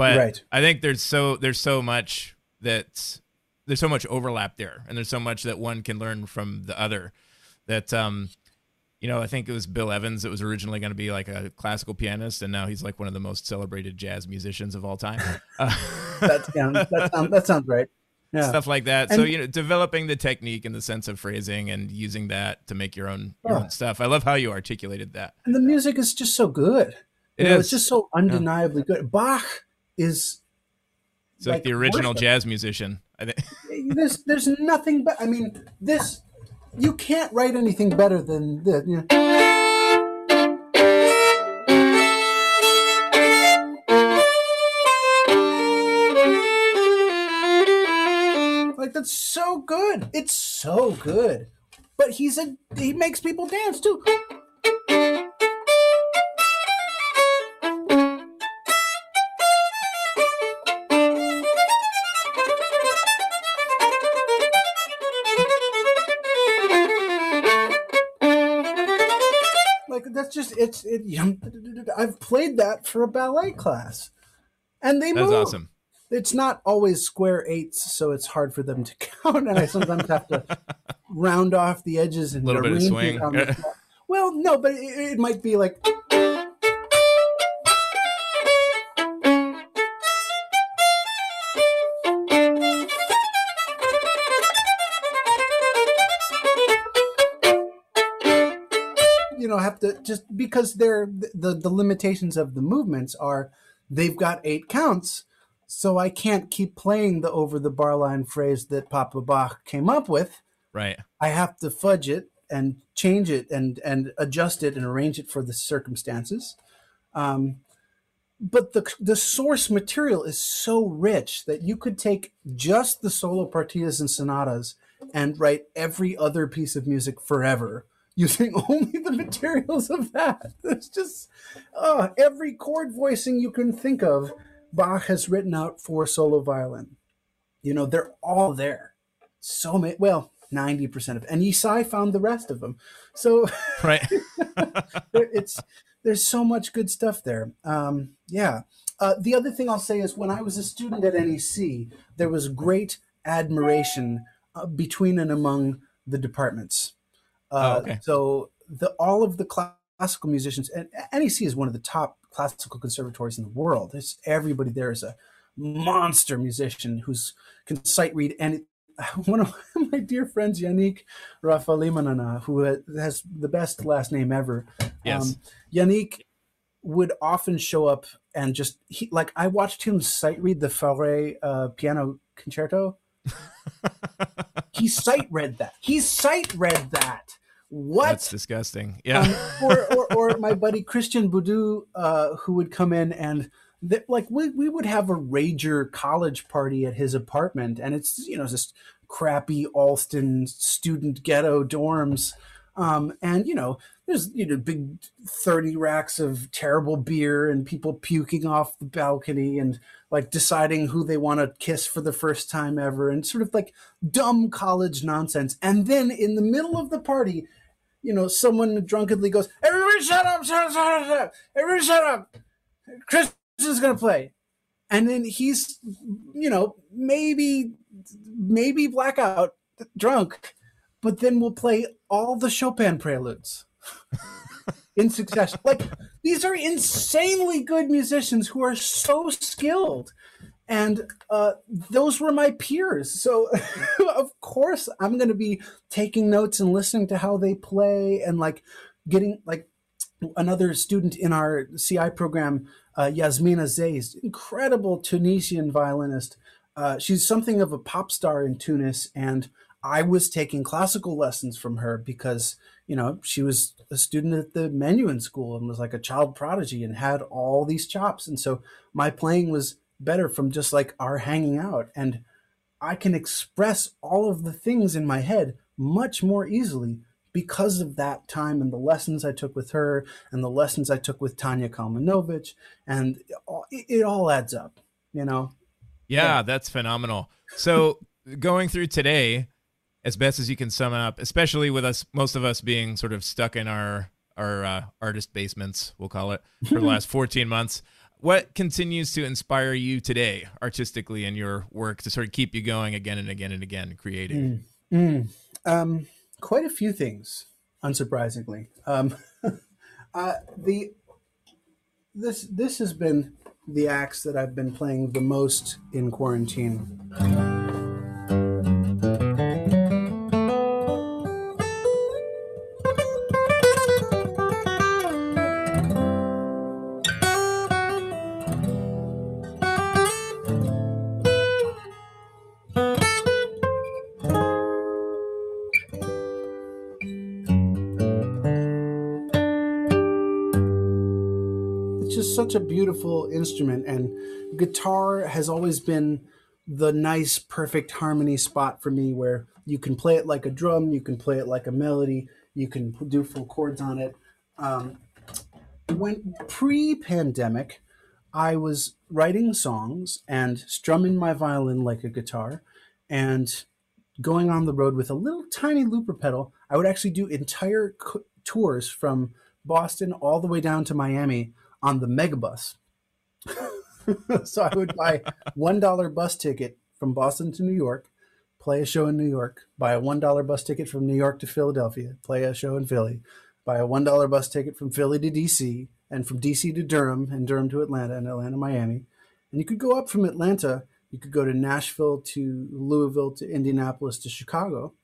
But right. I think there's so there's so much that there's so much overlap there, and there's so much that one can learn from the other. That um, you know, I think it was Bill Evans that was originally going to be like a classical pianist, and now he's like one of the most celebrated jazz musicians of all time. Uh, (laughs) that, sounds, that, sounds, that sounds right. Yeah. Stuff like that. And, so you know, developing the technique and the sense of phrasing and using that to make your own your own stuff. I love how you articulated that. And the music is just so good. It know, is. It's just so undeniably yeah. good. Bach is. It's like, like the original worship. jazz musician. I think. (laughs) there's there's nothing but I mean this you can't write anything better than this. You know. Like that's so good. It's so good. But he's a he makes people dance too. Just it's it, you know, I've played that for a ballet class, and they That's move. awesome. It's not always square eights, so it's hard for them to (laughs) count, and I sometimes have to round off the edges and a little bit of swing. (laughs) well, no, but it, it might be like. To just because they're the the limitations of the movements are they've got eight counts so i can't keep playing the over the bar line phrase that papa bach came up with. Right. I have to fudge it and change it and and adjust it and arrange it for the circumstances. Um, but the the source material is so rich that you could take just the solo partitas and sonatas and write every other piece of music forever using (laughs) only the materials of that. It's just uh, every chord voicing you can think of, Bach has written out for solo violin. You know, they're all there. So many, well, 90% of and Ysaÿe found the rest of them. So (laughs) right. (laughs) it's there's so much good stuff there. Um, yeah. Uh, the other thing I'll say is when I was a student at NEC, there was great admiration uh, between and among the departments. Uh, oh, okay. So the all of the classical musicians, and NEC is one of the top classical conservatories in the world. It's, everybody there is a monster musician who's can sight read and (laughs) one of my dear friends, Yannick Rafalimanana, who has the best last name ever. Yes. Um, Yannick would often show up and just he, like I watched him sight read the Fauré uh, piano concerto. (laughs) he sight read that. He sight read that. What? That's disgusting. Yeah. Um, (laughs) or, or, or, my buddy Christian Budu, uh, who would come in and that like we, we would have a rager college party at his apartment and it's you know just crappy Allston student ghetto dorms um, and you know there's you know big 30 racks of terrible beer and people puking off the balcony and like deciding who they want to kiss for the first time ever and sort of like dumb college nonsense and then in the middle of the party you know someone drunkenly goes everybody shut up shut up shut up, shut up. everybody shut up chris is going to play. And then he's, you know, maybe, maybe blackout drunk, but then we'll play all the Chopin preludes (laughs) in succession. like these are insanely good musicians who are so skilled. And uh, those were my peers. So, (laughs) of course, I'm going to be taking notes and listening to how they play and like getting like another student in our CI program uh, Yasmina Zeis, incredible Tunisian violinist. Uh, she's something of a pop star in Tunis, and I was taking classical lessons from her because you know she was a student at the Menuhin School and was like a child prodigy and had all these chops, and so my playing was better from just like our hanging out, and I can express all of the things in my head much more easily because of that time and the lessons I took with her and the lessons I took with Tanya Kalmanovitch, and it, it all adds up, you know. Yeah, yeah, that's phenomenal. So going through today, as best as you can sum up, especially with us, most of us being sort of stuck in our our uh, artist basements, we'll call it, for the (laughs) last 14 months. What continues to inspire you today, artistically, in your work to sort of keep you going again and again and again, creating? Mm, mm. Um, quite a few things, unsurprisingly. Um, (laughs) uh, the this this has been the acts that I've been playing the most in quarantine. Such a beautiful instrument, and guitar has always been the nice, perfect harmony spot for me where you can play it like a drum, you can play it like a melody, you can do full chords on it. Um, when pre pandemic, I was writing songs and strumming my violin like a guitar and going on the road with a little tiny looper pedal. I would actually do entire tours from Boston all the way down to Miami on the megabus. (laughs) so I would buy one dollar bus ticket from Boston to New York, play a show in New York, buy a one dollar bus ticket from New York to Philadelphia, play a show in Philly, buy a one dollar bus ticket from Philly to DC, and from DC to Durham, and Durham to Atlanta, and Atlanta Miami. And you could go up from Atlanta, you could go to Nashville to Louisville to Indianapolis to Chicago.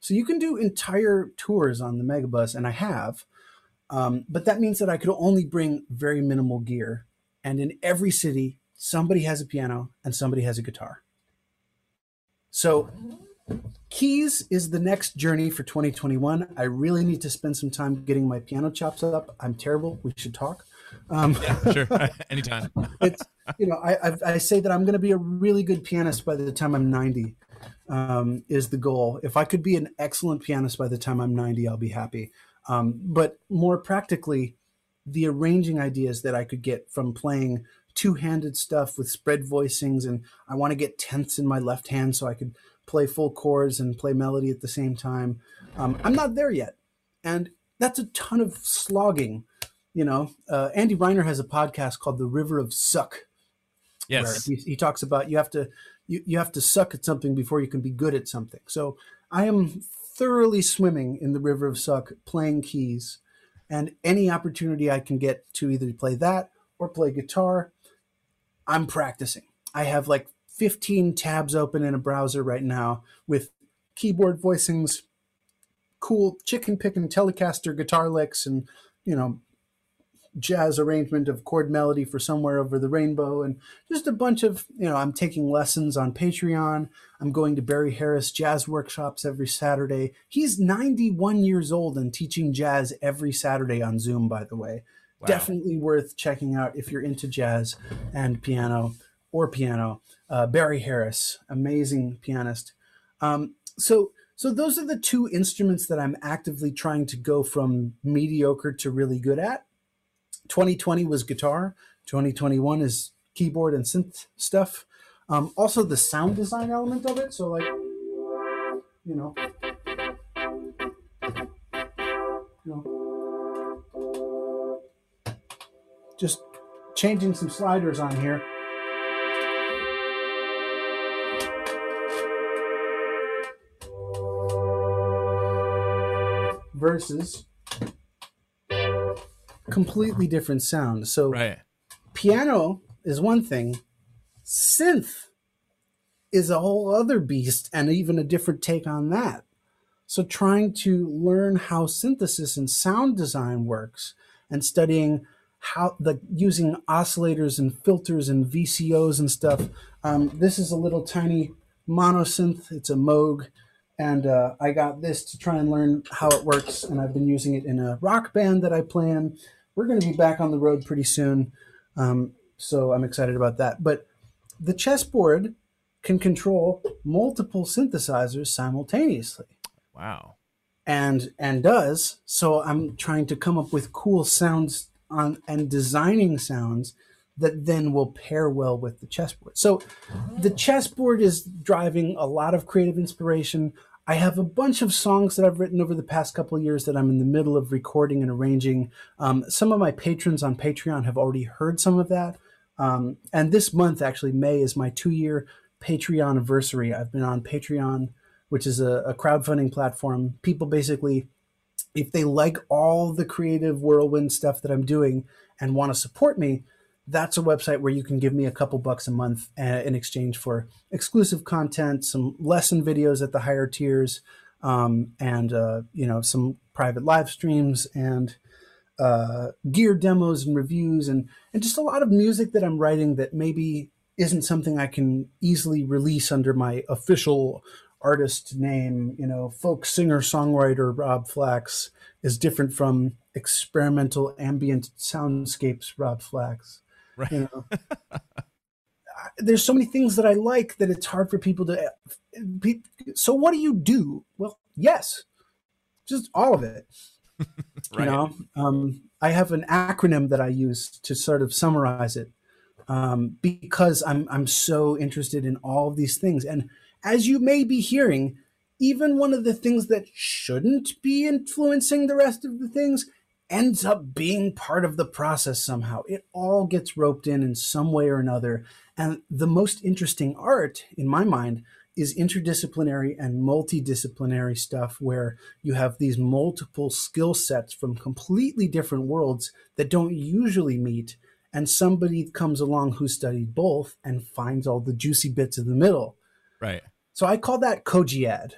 So you can do entire tours on the megabus, and I have. Um, but that means that I could only bring very minimal gear. And in every city, somebody has a piano and somebody has a guitar. So, keys is the next journey for 2021. I really need to spend some time getting my piano chops up. I'm terrible. We should talk. Um, yeah, sure, (laughs) (laughs) anytime. it's you know I, I, I say that I'm going to be a really good pianist by the time I'm 90, um, is the goal. If I could be an excellent pianist by the time I'm 90, I'll be happy. Um, but more practically, the arranging ideas that I could get from playing two-handed stuff with spread voicings, and I want to get tenths in my left hand so I could play full chords and play melody at the same time. Um, I'm not there yet, and that's a ton of slogging. You know, uh, Andy Reiner has a podcast called The River of Suck. Yes, he, he talks about you have to you, you have to suck at something before you can be good at something. So I am thoroughly swimming in the river of suck, playing keys, and any opportunity I can get to either play that or play guitar, I'm practicing. I have like 15 tabs open in a browser right now with keyboard voicings, cool chicken picking Telecaster guitar licks, and you know jazz arrangement of chord melody for somewhere over the rainbow and just a bunch of you know i'm taking lessons on patreon. I'm going to barry harris jazz workshops every saturday. He's 91 years old and teaching jazz every saturday on zoom by the way. Wow. definitely worth checking out if you're into jazz and piano or piano. Uh, barry harris amazing pianist. Um, so so those are the two instruments that i'm actively trying to go from mediocre to really good at 2020 was guitar. 2021 is keyboard and synth stuff. Um, also, the sound design element of it. So, like, you know, you know, just changing some sliders on here. Versus completely different sound. So right. piano is one thing, synth is a whole other beast and even a different take on that. So trying to learn how synthesis and sound design works and studying how the using oscillators and filters and VCOs and stuff. Um, this is a little tiny monosynth. It's a Moog and uh, I got this to try and learn how it works. And I've been using it in a rock band that I play in we're going to be back on the road pretty soon. Um, so I'm excited about that. But the chessboard can control multiple synthesizers simultaneously. Wow. And and does. So I'm trying to come up with cool sounds on and designing sounds that then will pair well with the chessboard. So the chessboard is driving a lot of creative inspiration. I have a bunch of songs that I've written over the past couple of years that I'm in the middle of recording and arranging. Um, some of my patrons on Patreon have already heard some of that. Um, and this month, actually, May is my two year Patreon anniversary. I've been on Patreon, which is a, a crowdfunding platform. People basically, if they like all the creative whirlwind stuff that I'm doing and want to support me, that's a website where you can give me a couple bucks a month uh, in exchange for exclusive content, some lesson videos at the higher tiers, um, and uh, you know some private live streams and uh, gear demos and reviews and and just a lot of music that I'm writing that maybe isn't something I can easily release under my official artist name. You know, folk singer songwriter Rob Flax is different from experimental ambient soundscapes Rob Flax. Right. You know? There's so many things that I like that it's hard for people to. Be, so what do you do? Well, yes, just all of it. right. (laughs) You know, um, I have an acronym that I use to sort of summarize it um, because I'm I'm so interested in all of these things. And as you may be hearing, even one of the things that shouldn't be influencing the rest of the things ends up being part of the process somehow. It all gets roped in in some way or another. And the most interesting art, in my mind, is interdisciplinary and multidisciplinary stuff where you have these multiple skill sets from completely different worlds that don't usually meet. And somebody comes along who studied both and finds all the juicy bits in the middle. Right. So I call that Cogiad.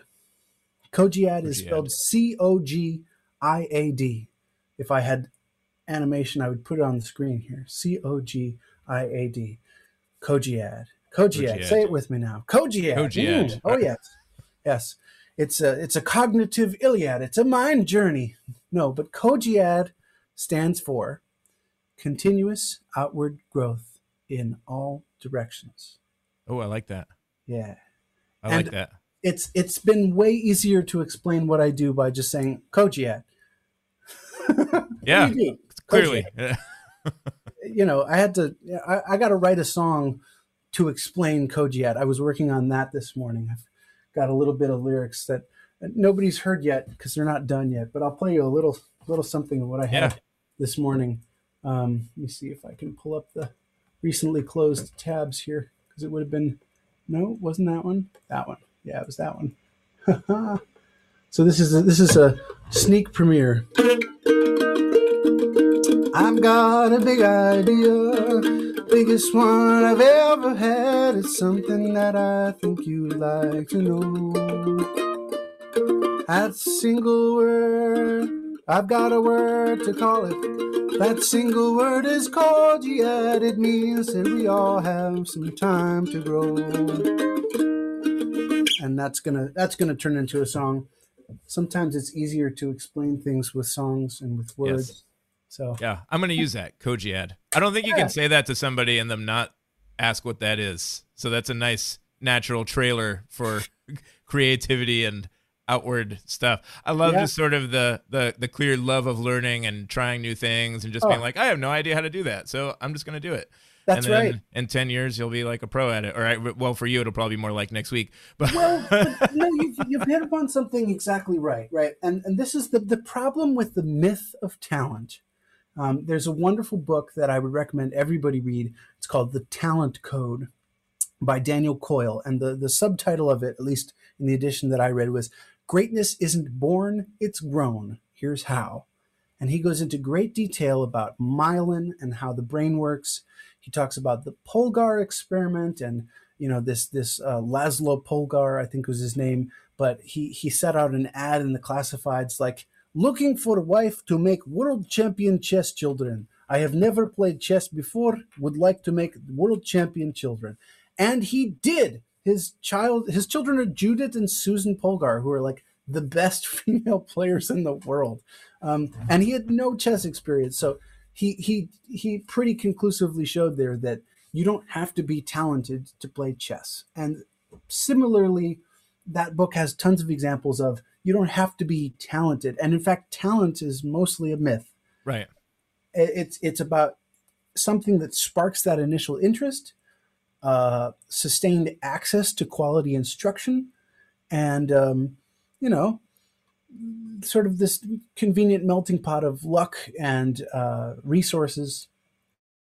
Cogiad is spelled C O G I A D if I had animation, I would put it on the screen here. C O G I A D. Cogiad. Cogiad. Say it with me now. Cogiad. Cogiad. Mm. Oh yes, yes. It's a it's a cognitive Iliad. It's a mind journey. No, but Cogiad stands for continuous outward growth in all directions. Oh, I like that. Yeah. I And- like that. It's it's been way easier to explain what I do by just saying Cogiad. (laughs) Yeah, do do? clearly. (laughs) you know, I had to, I, I got to write a song to explain Cogiad. I was working on that this morning. I've got a little bit of lyrics that nobody's heard yet because they're not done yet, but I'll play you a little, little something of what I had Yeah. this morning. Um, let me see if I can pull up the recently closed tabs here because it would have been, no, wasn't that one. That one. Yeah, it was that one. (laughs) so this is a, this is a sneak premiere. I've got a big idea, biggest one I've ever had. It's something that I think you'd like to know. That single word, I've got a word to call it. That single word is called yet. It means that we all have some time to grow. And that's gonna that's gonna turn into a song. Sometimes it's easier to explain things with songs and with words. Yes. So Yeah, I'm going to use that Cogiad. I don't think you can say that to somebody and them not ask what that is. So that's a nice natural trailer for (laughs) creativity and outward stuff. I love Yeah. just sort of the the the clear love of learning and trying new things and just Oh. being like, I have no idea how to do that, so I'm just going to do it. That's and then right. In ten years, you'll be like a pro at it. Or well, for you, it'll probably be more like next week. But well, (laughs) but, no, you've, you've hit upon something exactly right, right? And and this is the the problem with the myth of talent. Um, there's a wonderful book that I would recommend everybody read. It's called The Talent Code by Daniel Coyle, and the the subtitle of it, at least in the edition that I read, was "Greatness isn't born; it's grown. Here's how." And he goes into great detail about myelin and how the brain works. He talks about the Polgar experiment and you know this this uh, Laszlo Polgar, I think was his name, but he he set out an ad in the classifieds like looking for a wife to make world champion chess children. I have never played chess before, would like to make world champion children. And he did. His child his children are Judith and Susan Polgar, who are like the best (laughs) female players in the world. Um, and he had no chess experience. So he he he pretty conclusively showed there that you don't have to be talented to play chess. And similarly, that book has tons of examples of you don't have to be talented. And in fact, talent is mostly a myth. right, It's it's about something that sparks that initial interest, uh, sustained access to quality instruction, and um, you know, sort of this convenient melting pot of luck and uh, resources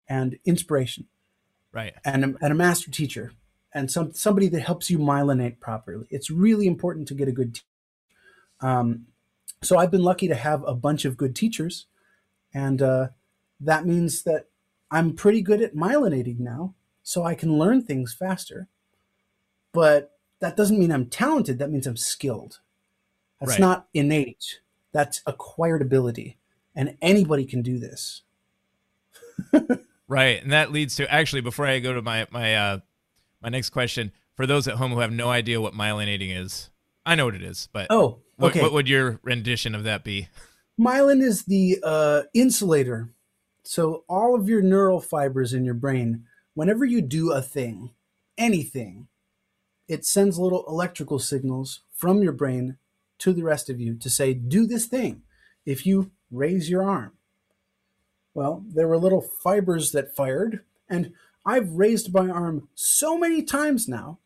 and inspiration right. and a, and a master teacher and some somebody that helps you myelinate properly. It's really important to get a good teacher. Um, so I've been lucky to have a bunch of good teachers, and uh, that means that I'm pretty good at myelinating now, so I can learn things faster. But that doesn't mean I'm talented. That means I'm skilled. That's Right. not innate. That's acquired ability, and anybody can do this. (laughs) Right, and that leads to actually before I go to my my uh, my next question for those at home who have no idea what myelinating is, I know what it is, but Oh, what, what would your rendition of that be? Myelin is the uh, insulator. So all of your neural fibers in your brain, whenever you do a thing, anything, it sends little electrical signals from your brain to the rest of you to say, do this thing. If you raise your arm, well, there were little fibers that fired, and I've raised my arm so many times now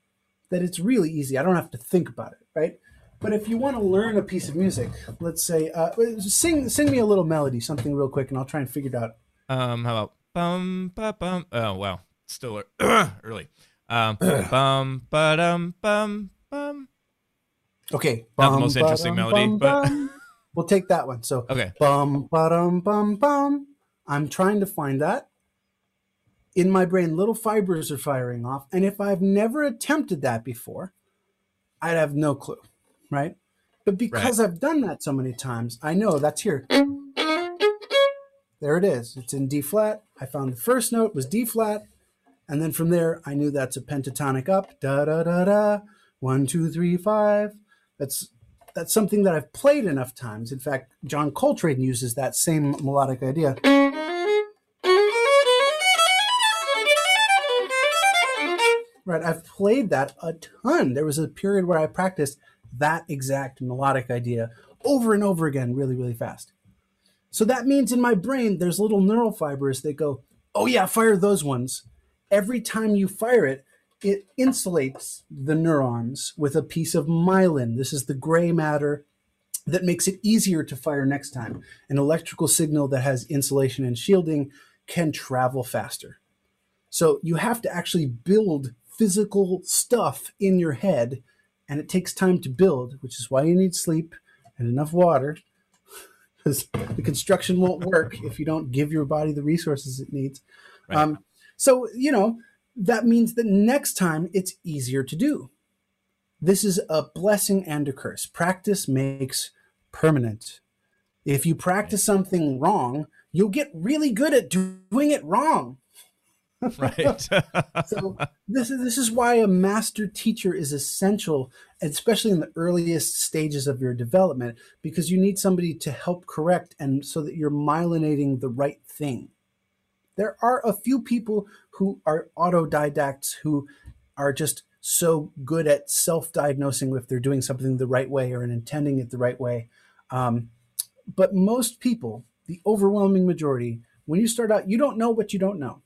that it's really easy. I don't have to think about it, right? But if you want to learn a piece of music, let's say, uh, sing sing me a little melody, something real quick, and I'll try and figure it out. Um, how about bum ba bum? Oh wow, still (clears throat) early. Um, bum ba dum bum bum. Okay, Not the most interesting ba-dum, melody, bum, but- we'll take that one. So Okay, bum ba-dum, bum bum. I'm trying to find that. In my brain, little fibers are firing off, and if I've never attempted that before, I'd have no clue, right? But because I've done that so many times, I know that's here. There it is. It's in D flat. I found the first note was D flat, and then from there, I knew that's a pentatonic up. Da da da da. One, two, three, five. That's that's something that I've played enough times. In fact, John Coltrane uses that same melodic idea. right? I've played that a ton. There was a period where I practiced that exact melodic idea over and over again, really, really fast. So that means in my brain, there's little neural fibers that go, oh, yeah, fire those ones. Every time you fire it, it insulates the neurons with a piece of myelin. This is the gray matter that makes it easier to fire next time. An electrical signal that has insulation and shielding can travel faster. So you have to actually build physical stuff in your head, and it takes time to build, which is why you need sleep and enough water. (laughs) Because the construction won't work if you don't give your body the resources it needs. Right. Um, so, you know, that means that next time it's easier to do. This is a blessing and a curse. Practice makes permanent. If you practice something wrong, you'll get really good at doing it wrong. (laughs) right. (laughs) so this is this is why a master teacher is essential, especially in the earliest stages of your development, because you need somebody to help correct and so that you're myelinating the right thing. There are a few people who are autodidacts who are just so good at self-diagnosing if they're doing something the right way or intending it the right way. Um, but most people, the overwhelming majority, when you start out, you don't know what you don't know.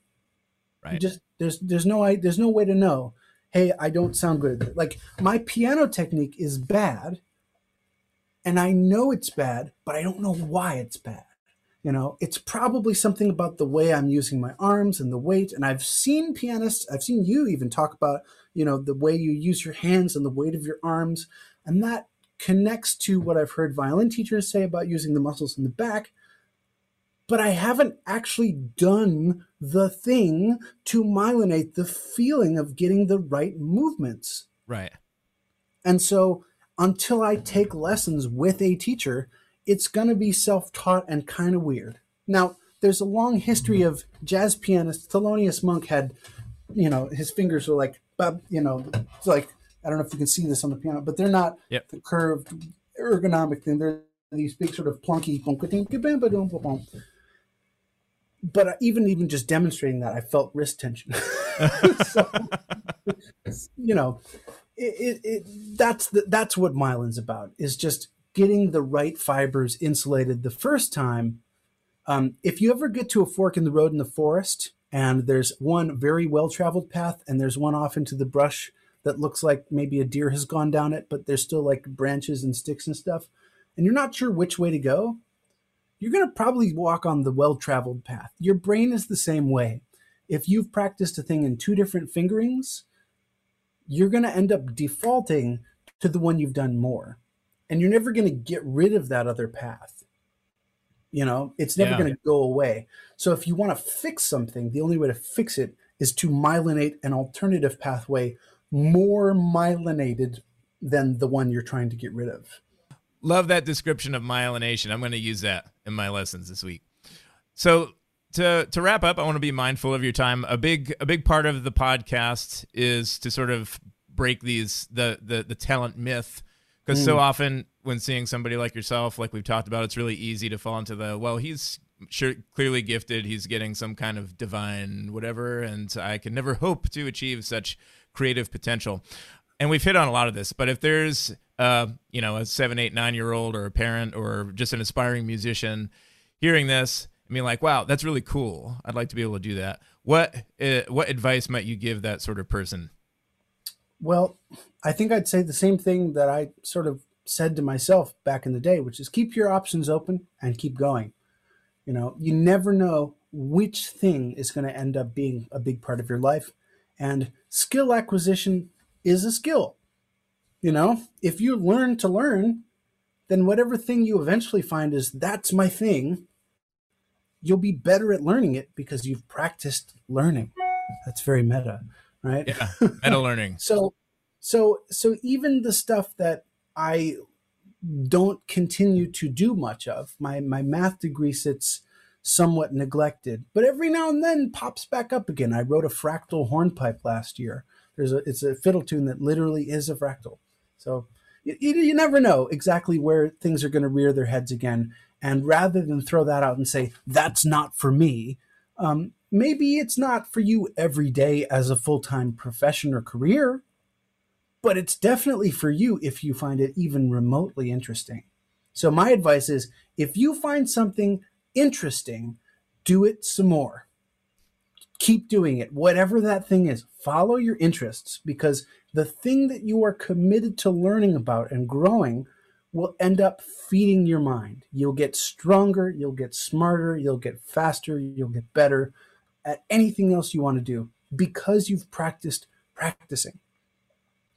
Right. You just there's there's no there's no way to know. Hey, I don't sound good. Like my piano technique is bad, and I know it's bad, but I don't know why it's bad. You know, it's probably something about the way I'm using my arms and the weight. And I've seen pianists, I've seen you even talk about, you know, the way you use your hands and the weight of your arms. And that connects to what I've heard violin teachers say about using the muscles in the back. But I haven't actually done the thing to myelinate the feeling of getting the right movements. Right. And so until I take lessons with a teacher, it's going to be self taught and kind of weird. Now, there's a long history of jazz pianist. Thelonious Monk had, you know, his fingers were like, you know, it's like, I don't know if you can see this on the piano, but they're not yep. the curved ergonomic thing. They're these big sort of plunky. But uh, even even just demonstrating that, I felt wrist tension. (laughs) so, you know, it, it, it, that's the, that's what myelin's about. Is just getting the right fibers insulated the first time. Um, if you ever get to a fork in the road in the forest and there's one very well traveled path and there's one off into the brush that looks like maybe a deer has gone down it, but there's still like branches and sticks and stuff, and you're not sure which way to go, you're going to probably walk on the well traveled path. Your brain is the same way. If you've practiced a thing in two different fingerings, you're going to end up defaulting to the one you've done more and you're never going to get rid of that other path. You know it's never yeah. going to go away. So if you want to fix something the only way to fix it is to myelinate an alternative pathway more myelinated than the one you're trying to get rid of. Love that description of myelination. I'm going to use that in my lessons this week. So to to wrap up i want to be mindful of your time. A big a big part of the podcast is to sort of break these the the, the talent myth because mm. so often when seeing somebody like yourself, like we've talked about, it's really easy to fall into the well, he's sure clearly gifted, he's getting some kind of divine whatever, and I can never hope to achieve such creative potential. And we've hit on a lot of this, but if there's uh, you know, a seven, eight, nine year old or a parent or just an aspiring musician hearing this, I mean, like, wow, that's really cool. I'd like to be able to do that. What uh, what advice might you give that sort of person? Well, I think I'd say the same thing that I sort of said to myself back in the day, which is keep your options open and keep going. You know, you never know which thing is going to end up being a big part of your life. And skill acquisition is a skill. You know, if you learn to learn, then whatever thing you eventually find is that's my thing, you'll be better at learning it because you've practiced learning. That's very meta, right? Yeah, (laughs) meta learning. so so so even the stuff that I don't continue to do much of, my my math degree sits somewhat neglected, but every now and then pops back up again. I wrote a fractal hornpipe last year. There's a it's a fiddle tune that literally is a fractal. So you, you never know exactly where things are going to rear their heads again. And rather than throw that out and say that's not for me, Um, maybe it's not for you every day as a full time profession or career, but it's definitely for you if you find it even remotely interesting. So, my advice is if you find something interesting, do it some more. Keep doing it, whatever that thing is. Follow your interests because the thing that you are committed to learning about and growing will end up feeding your mind. You'll get stronger, you'll get smarter, you'll get faster, you'll get better at anything else you want to do because you've practiced practicing.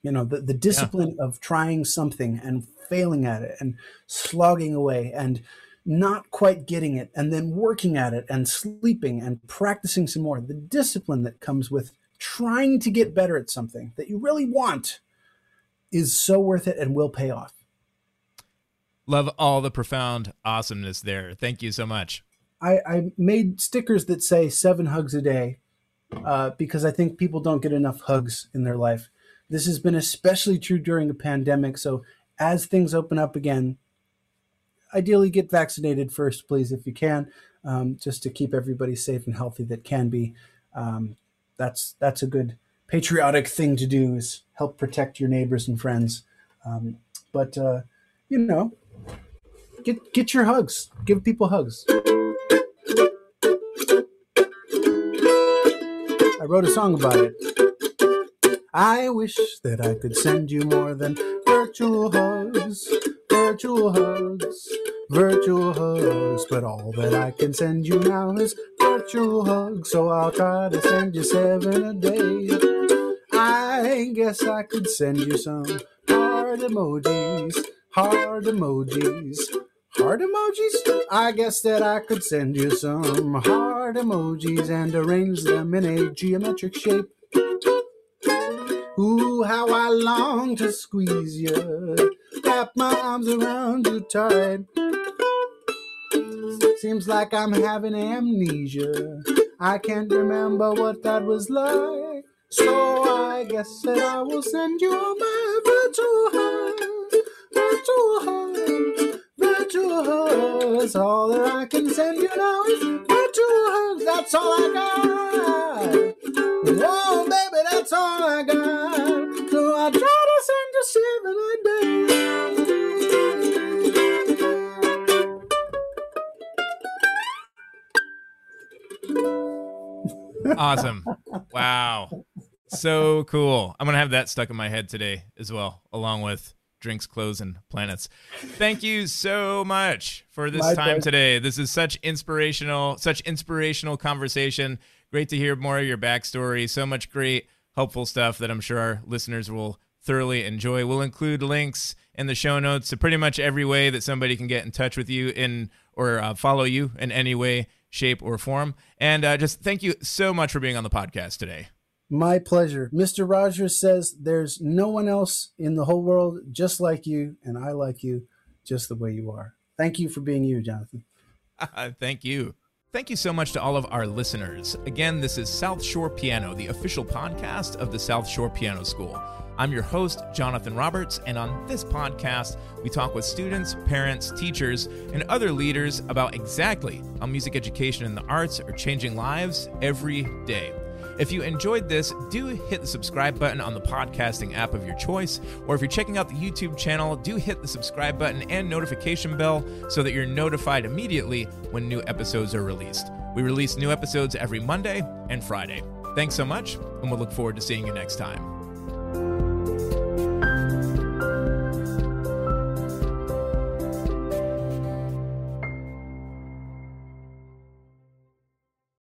You know, the, the discipline yeah. of trying something and failing at it and slogging away and not quite getting it and then working at it and sleeping and practicing some more. The discipline that comes with trying to get better at something that you really want is so worth it and will pay off. Love all the profound awesomeness there. Thank you so much. I, I made stickers that say seven hugs a day uh, because I think people don't get enough hugs in their life. This has been especially true during a pandemic. So, as things open up again, ideally get vaccinated first, please, if you can, um, just to keep everybody safe and healthy that can be. Um, that's that's a good patriotic thing to do is help protect your neighbors and friends. Um, but uh, you know, get get your hugs. Give people hugs. I wrote a song about it. I wish that I could send you more than virtual hugs, virtual hugs, virtual hugs. But all that I can send you now is virtual hugs. So I'll try to send you seven a day. I guess I could send you some heart emojis, heart emojis. Heart emojis? I guess that I could send you some heart emojis and arrange them in a geometric shape. Ooh, how I long to squeeze you, wrap my arms around you tight. Seems like I'm having amnesia. I can't remember what that was like. So I guess that I will send you my virtual hugs, virtual hugs, virtual hugs. All that I can send you now is virtual hugs. That's all I got. Baby, that's all I got. So I try to send you seven a day. awesome. Wow. So cool. I'm going to have that stuck in my head today as well, along with drinks, clothes, and planets. Thank you so much for this My time pleasure. today. This is such inspirational, such inspirational conversation. Great to hear more of your backstory. So much great, helpful stuff that I'm sure our listeners will thoroughly enjoy. We'll include links in the show notes to pretty much every way that somebody can get in touch with you in or uh, follow you in any way, shape, or form. And uh, just thank you so much for being on the podcast today. My pleasure. Mr. Rogers says there's no one else in the whole world just like you, and I like you just the way you are. Thank you for being you, Jonathan. (laughs) Thank you. Thank you so much to all of our listeners. Again, this is South Shore Piano, the official podcast of the South Shore Piano School. I'm your host, Jonathan Roberts, and on this podcast, we talk with students, parents, teachers, and other leaders about exactly how music education and the arts are changing lives every day. If you enjoyed this, do hit the subscribe button on the podcasting app of your choice. Or if you're checking out the YouTube channel, do hit the subscribe button and notification bell so that you're notified immediately when new episodes are released. We release new episodes every Monday and Friday. Thanks so much, and we'll look forward to seeing you next time.